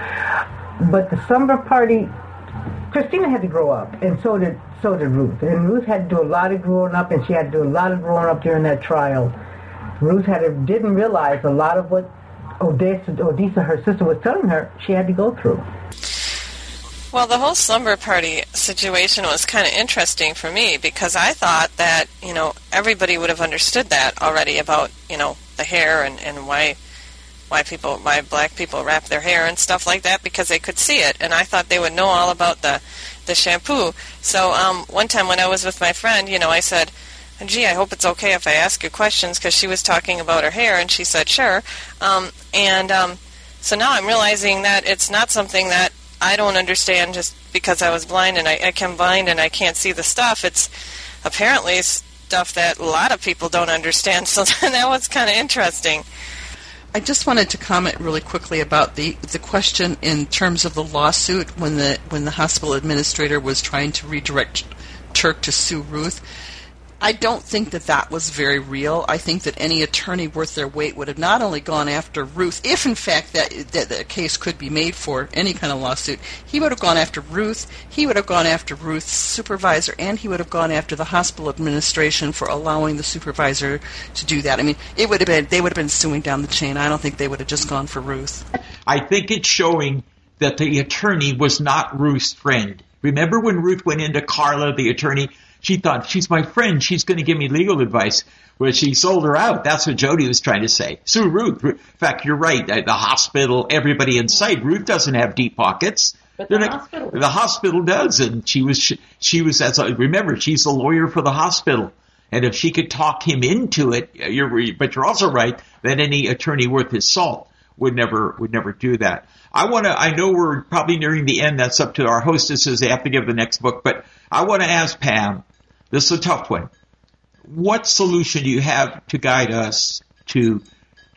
but the summer party, Christina had to grow up, and so did so did Ruth. And Ruth had to do a lot of growing up, and she had to do a lot of growing up during that trial. Ruth had didn't realize a lot of what Odessa, Odessa, her sister, was telling her she had to go through. Well, the whole slumber party situation was kind of interesting for me because I thought that, you know, everybody would have understood that already about, you know, the hair and, and why why people why black people wrap their hair and stuff like that because they could see it and I thought they would know all about the the shampoo. So um one time when I was with my friend, you know, I said, "Gee, I hope it's okay if I ask you questions" because she was talking about her hair and she said, "Sure." Um and um so now I'm realizing that it's not something that I don't understand just because I was blind and I, I can blind and I can't see the stuff. It's apparently stuff that a lot of people don't understand. So that was kind of interesting. I just wanted to comment really quickly about the, the question in terms of the lawsuit when the when the hospital administrator was trying to redirect Turk to sue Ruth. I don't think that that was very real. I think that any attorney worth their weight would have not only gone after Ruth, if in fact that, that the case could be made for any kind of lawsuit, he would have gone after Ruth, he would have gone after Ruth's supervisor, and he would have gone after the hospital administration for allowing the supervisor to do that. I mean, it would have been they would have been suing down the chain. I don't think they would have just gone for Ruth. I think it's showing that the attorney was not Ruth's friend. Remember when Ruth went into Carla, the attorney? She thought, she's my friend. She's going to give me legal advice. Well, she sold her out. That's what Jodi was trying to say. Sue Ruth. In fact, you're right. The hospital, everybody in sight. Ruth doesn't have deep pockets. But the hospital. The hospital does, and she was she, she was as a, remember she's the lawyer for the hospital, and if she could talk him into it, you're but you're also right that any attorney worth his salt would never would never do that. I want to. I know we're probably nearing the end. That's up to our hostesses. They have to give the next book, but I want to ask Pam. This is a tough one. What solution do you have to guide us to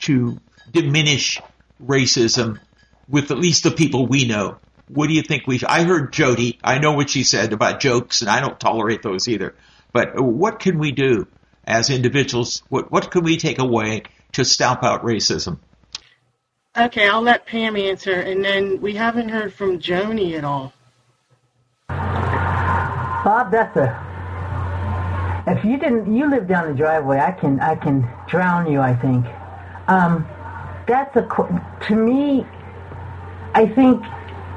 to diminish racism with at least the people we know? What do you think we? Should? I heard Jody. I know what she said about jokes, and I don't tolerate those either. But what can we do as individuals? What what can we take away to stamp out racism? Okay, I'll let Pam answer, and then we haven't heard from Joni at all. Bob, that's a. If you didn't, you live down the driveway. I can, I can drown you. I think. Um, that's a. To me, I think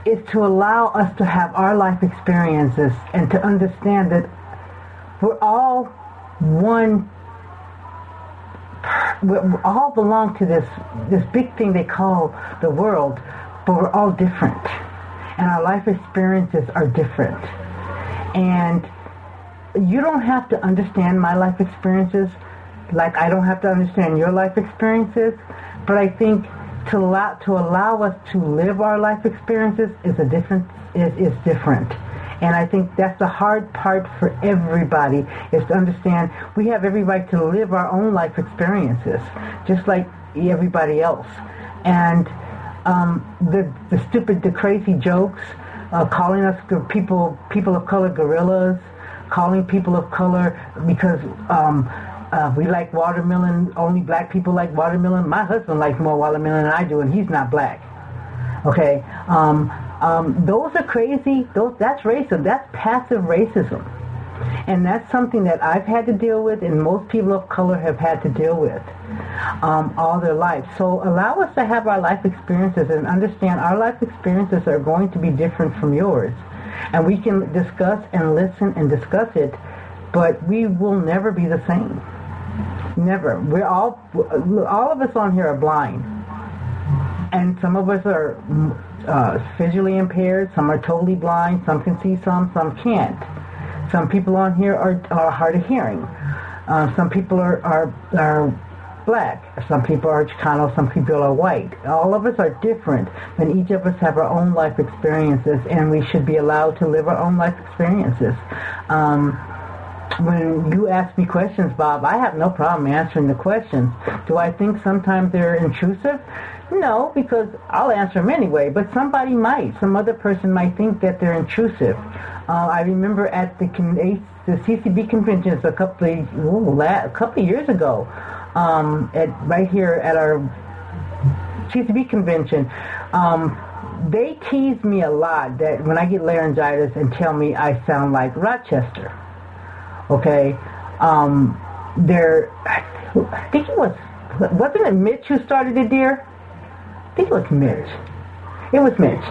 is to allow us to have our life experiences and to understand that we're all one we all belong to this this big thing they call the world, but we're all different, and our life experiences are different. And you don't have to understand my life experiences, like I don't have to understand your life experiences. But I think to allow to allow us to live our life experiences is a different is, is different. And I think that's the hard part for everybody is to understand we have every right to live our own life experiences, just like everybody else. And um, the the stupid, the crazy jokes, uh, calling us people people of color gorillas, calling people of color because um, uh, we like watermelon. Only black people like watermelon. My husband likes more watermelon than I do, and he's not black. Okay. Um, um, those are crazy. Those that's racism. That's passive racism, and that's something that I've had to deal with, and most people of color have had to deal with um, all their life. So allow us to have our life experiences and understand our life experiences are going to be different from yours, and we can discuss and listen and discuss it, but we will never be the same. Never. We're all all of us on here are blind, and some of us are uh, visually impaired, some are totally blind, some can see some, some can't. Some people on here are, are hard of hearing. Uh, some people are, are, are black, some people are Chicano, some people are white. All of us are different, and each of us have our own life experiences, and we should be allowed to live our own life experiences. Um, when you ask me questions, Bob, I have no problem answering the questions. Do I think sometimes they're intrusive? No, because I'll answer them anyway. But somebody might. Some other person might think that they're intrusive. Uh, I remember at the the CCB conventions a couple of, ooh, a couple of years ago, um, at right here at our CCB convention. Um, they tease me a lot that when I get laryngitis and tell me I sound like Rochester. Okay, um, there. I think it was wasn't it Mitch who started it, dear? I think it was Mitch. It was Mitch.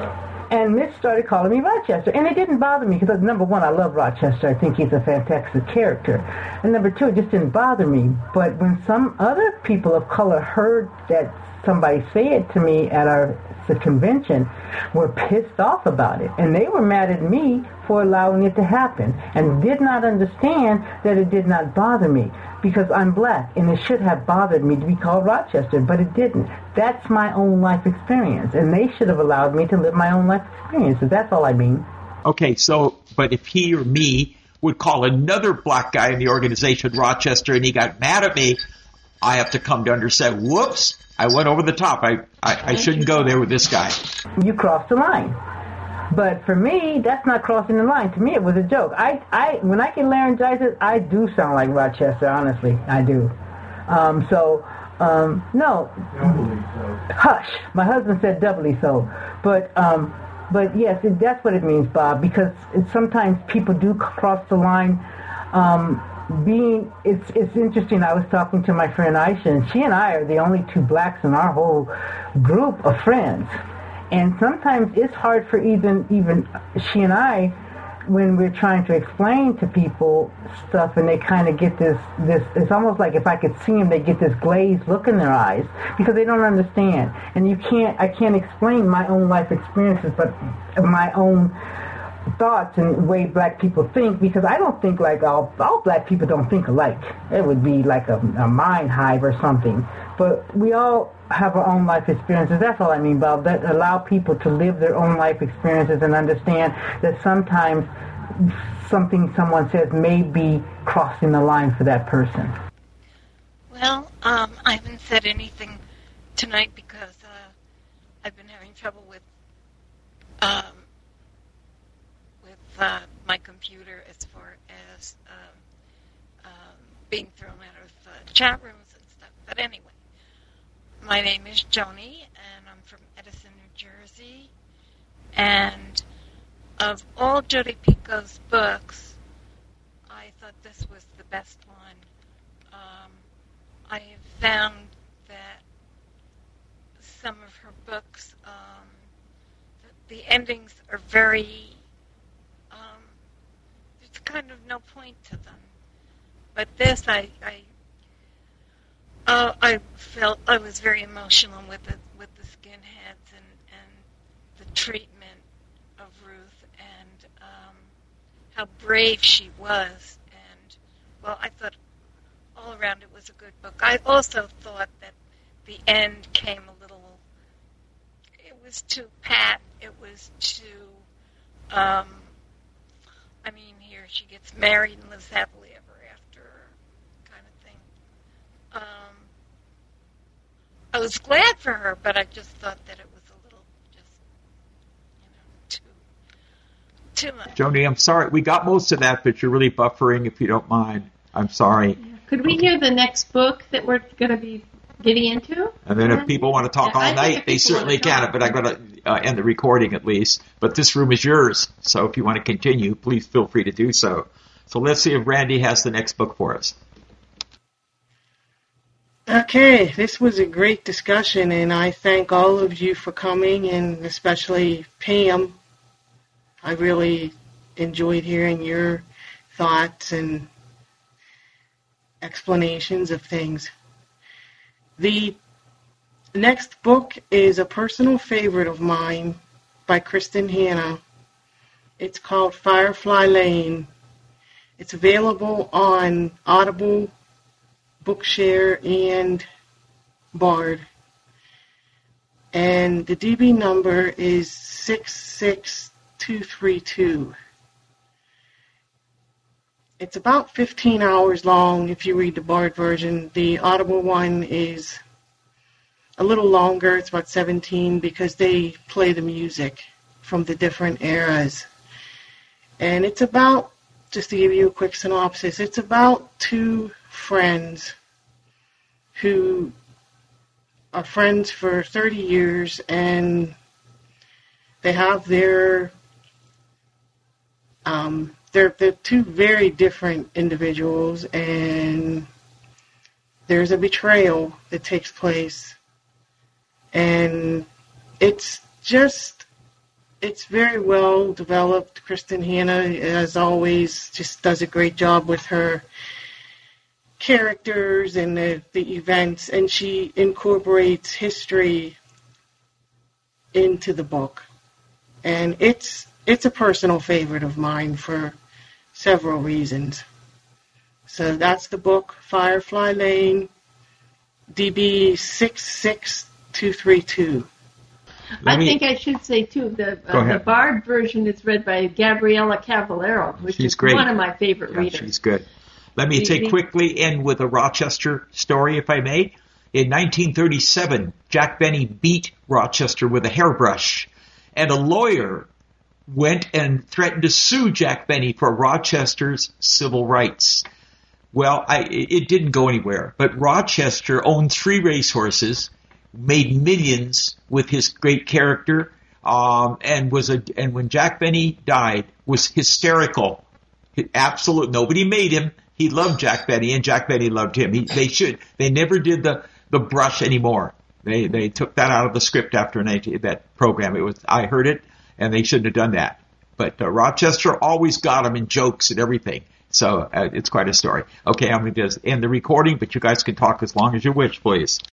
And Mitch started calling me Rochester. And it didn't bother me because, number one, I love Rochester. I think he's a fantastic character. And number two, it just didn't bother me. But when some other people of color heard that somebody say it to me at our the convention were pissed off about it. And they were mad at me for allowing it to happen and did not understand that it did not bother me because I'm black and it should have bothered me to be called Rochester, but it didn't. That's my own life experience and they should have allowed me to live my own life experiences. That's all I mean. Okay, so, but if he or me would call another black guy in the organization Rochester and he got mad at me, I have to come to understand, whoops, I went over the top. I, I, I shouldn't go there with this guy. You crossed the line. But for me, that's not crossing the line. To me, it was a joke. I, I, when I get laryngitis, I do sound like Rochester. Honestly, I do. Um, so, um, no. So. Hush. My husband said doubly so. But, um, but yes, it, that's what it means, Bob. Because it, sometimes people do cross the line. Um, being it's it's interesting. I was talking to my friend Aisha, and she and I are the only two blacks in our whole group of friends. And sometimes it's hard for even even she and I when we're trying to explain to people stuff, and they kind of get this this. It's almost like if I could see them, they get this glazed look in their eyes because they don't understand. And you can't. I can't explain my own life experiences, but my own thoughts and way black people think because I don't think like all, all black people don't think alike. It would be like a, a mind hive or something. But we all have our own life experiences. That's all I mean, Bob. That allow people to live their own life experiences and understand that sometimes something someone says may be crossing the line for that person. Well, um, I haven't said anything tonight because uh, I've been having trouble with um, uh, my computer as far as um, um, being thrown out of uh, chat rooms and stuff. But anyway, my name is Joni, and I'm from Edison, New Jersey. And of all Jodi Picoult's books, I thought this was the best one. Um, I have found that some of her books, um, the, the endings are very kind of no point to them. But this, I, I, uh, I felt I was very emotional with the with the skinheads and and the treatment of Ruth and um, how brave she was. And well, I thought all around it was a good book. I also thought that the end came a little. It was too pat. It was too. Um, I mean, she gets married and lives happily ever after, kind of thing. Um, I was glad for her, but I just thought that it was a little just, you know, too too much. Joni, I'm sorry. We got most of that, but you're really buffering. If you don't mind, I'm sorry. Could we hear the next book that we're going to be getting into? And then if people want to talk Yeah, I all night, they certainly can. But I'm going to uh, end the recording at least. But this room is yours, so if you want to continue, please feel free to do so. So let's see if Randy has the next book for us. Okay, this was a great discussion, and I thank all of you for coming, and especially Pam. I really enjoyed hearing your thoughts and explanations of things. The next book is a personal favorite of mine by Kristin Hannah. It's called Firefly Lane. It's available on Audible, Bookshare, and Bard. And the DB number is 66232. It's about 15 hours long if you read the Bard version. The Audible one is a little longer. It's about 17 because they play the music from the different eras. And it's about, just to give you a quick synopsis, it's about two friends who are friends for 30 years and they have their um, they're they're two very different individuals and there's a betrayal that takes place and it's just it's very well developed. Kristin Hannah, as always, just does a great job with her characters and the, the events, and she incorporates history into the book. And it's it's a personal favorite of mine for several reasons. So that's the book, Firefly Lane, DB six six two three two. I think I should say too the Go uh, the. Bard version is read by Gabriella Cavallero, which She's is great. one of my favorite Yeah, readers. she's good. Let me Do take quickly end with a Rochester story, if I may. In 1937, Jack Benny beat Rochester with a hairbrush, and a lawyer went and threatened to sue Jack Benny for Rochester's civil rights. Well, I, it didn't go anywhere, but Rochester owned three racehorses, made millions with his great character, um, and was a and when Jack Benny died was hysterical. Absolute nobody made him. He loved Jack Benny, and Jack Benny loved him. He, they should. They never did the the brush anymore. They they took that out of the script after 19, that program. It was I heard it, and they shouldn't have done that. But uh, Rochester always got him in jokes and everything. So uh, it's quite a story. Okay, I'm going to end the recording, but you guys can talk as long as you wish, please.